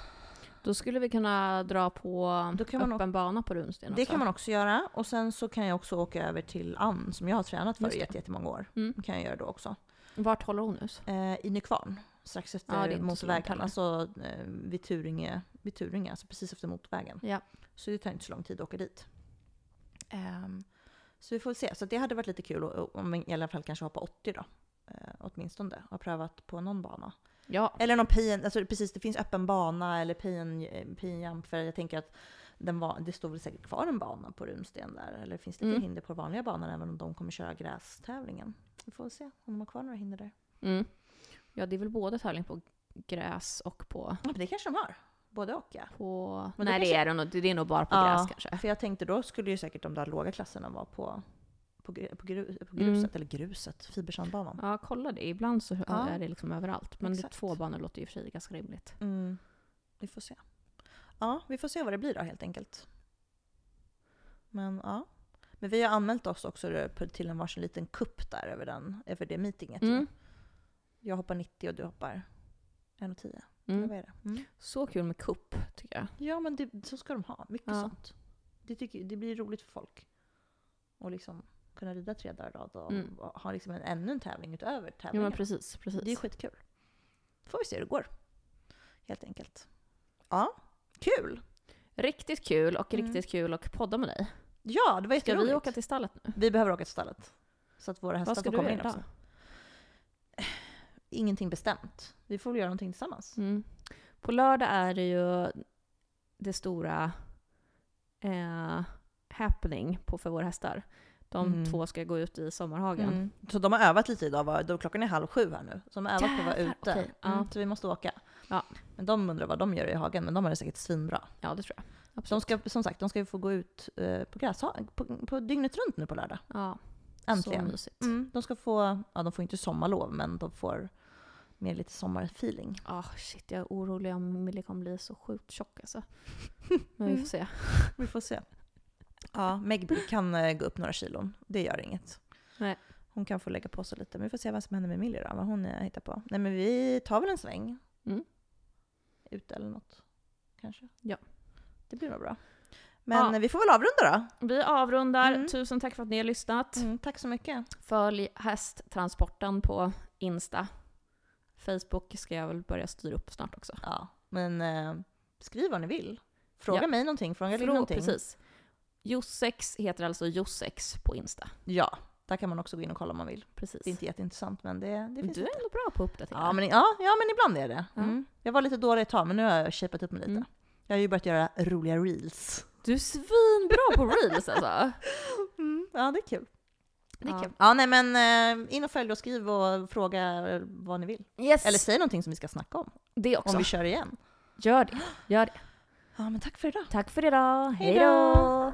Då skulle vi kunna dra på Då kan man öppen bana på runsten Det också. kan man också göra. Och sen så kan jag också åka över till Ann som jag har tränat för i det. jätte- jättemånga år. Mm. Det kan jag göra då också. Vart håller hon hus? Eh, I Nykvarn, strax Ja, efter långt motorvägen. Alltså eh, vid Turinge, vid Turinge, alltså precis efter motorvägen. Ja. Så det tar inte så lång tid att åka dit. Ehm, så vi får se. Så det hade varit lite kul om vi i alla fall kanske hoppa 80 då. Eh, åtminstone. Och prövat på någon bana. Ja. Eller någon PN, alltså precis det finns öppen bana eller PN, PN jump. För jag tänker att den var, det står väl säkert kvar en bana på Runsten där. Eller finns det Mm. lite hinder på vanliga banan även om de kommer köra grästävlingen. Vi får se om de har kvar några hinder där. Mm. Ja, det är väl både tävling på gräs och på... Ja, men det kanske de har. Både och ja. på... Men Nej, det kanske- är det nog. Det är nog bara på Ja, gräs kanske. För jag tänkte då skulle ju säkert de där låga klasserna vara på, på, gru, på, Mm. gruset, eller gruset, fibersandbanan. Ja, kolla det. Ibland så Ja. är det liksom överallt. Men Exakt. två banor låter ju för sig ganska rimligt. Mm. Vi får se. Ja, vi får se vad det blir då helt enkelt. Men ja. Men vi har anmält oss också till en varsin liten kupp där över, den, över det meetinget. Mm. Jag hoppar 90 och du hoppar 1,10. Eller Mm. vad är det? Mm. Så kul med kupp, tycker jag. Ja, men det, så ska de ha. Mycket Ja. sånt. Det, tycker, det blir roligt för folk. Och liksom kunna rida tre dagar i rad och Mm. och ha liksom en, ännu en tävling utöver Ja, tävlingen. men precis. precis. det är skitkul. Får vi se hur det går. Helt enkelt. Ja, kul! Riktigt kul och Mm. riktigt kul att podda med dig. Ja, det var Ska jätteroligt. vi åka till stallet nu? Vi behöver åka till stallet. Så att våra hästar ska får komma in också. Ingenting bestämt. Vi får väl göra någonting tillsammans. Mm. På lördag är det ju det stora eh, happening på för våra hästar. De Mm. två ska gå ut i sommarhagen. Mm. Så de har övat lite idag, va? Då klockan är halv sju här nu. Så de har övat på att vara ute. ja. Mm, så vi måste åka. Ja. Men de undrar vad de gör i hagen, men de har det säkert svinbra. Ja, det tror jag. De ska, som sagt, de ska ju få gå ut eh, på gräshagen på, på dygnet runt nu på lördag. Ja, Äntligen. så mysigt. Mm, de ska få, ja de får inte sommarlov, men de får mer lite sommarfeeling. Ah, shit, jag är orolig om Millie kommer bli så sjukt tjock alltså. Men vi får se. Vi får se. Ja, Meg kan eh, gå upp några kilon. Det gör inget. Nej. Hon kan få lägga på sig lite. Men vi får se vad som händer med Millie då, vad hon eh, hittar på. Nej men vi tar väl en sväng. Mm. Ute eller något. Kanske. Ja. Det blir nog bra. Men Ja. vi får väl avrunda Vi avrundar. Mm. Tusen tack för att ni har lyssnat. då. Mm, tack så mycket. Följ hästtransporten på Insta. Facebook ska jag väl börja styra upp snart också. Ja, men eh, skriv vad ni vill. Fråga Ja. mig någonting, fråga Lill någonting. Precis. Jossex heter alltså Jossex på Insta. Ja, där kan man också gå in och kolla om man vill. Precis. Det är inte jätteintressant men det, det finns du lite. är ändå bra på att uppdatera. Ja men, ja, ja men ibland är det. Ja. Mm. Jag var lite dålig ett tag men nu har jag shapat upp mig lite. Mm. Jag har ju börjat göra roliga reels. Du är svinbra på reels alltså. Mm, ja det är kul. Det är Ja. kul. Ja nej men eh, in och följ och skriv och fråga eh, vad ni vill. Yes! Eller säg någonting som vi ska snacka om. det också. Om vi kör igen. Gör det. Gör det. Ja men tack för idag. Tack för idag. Hej då!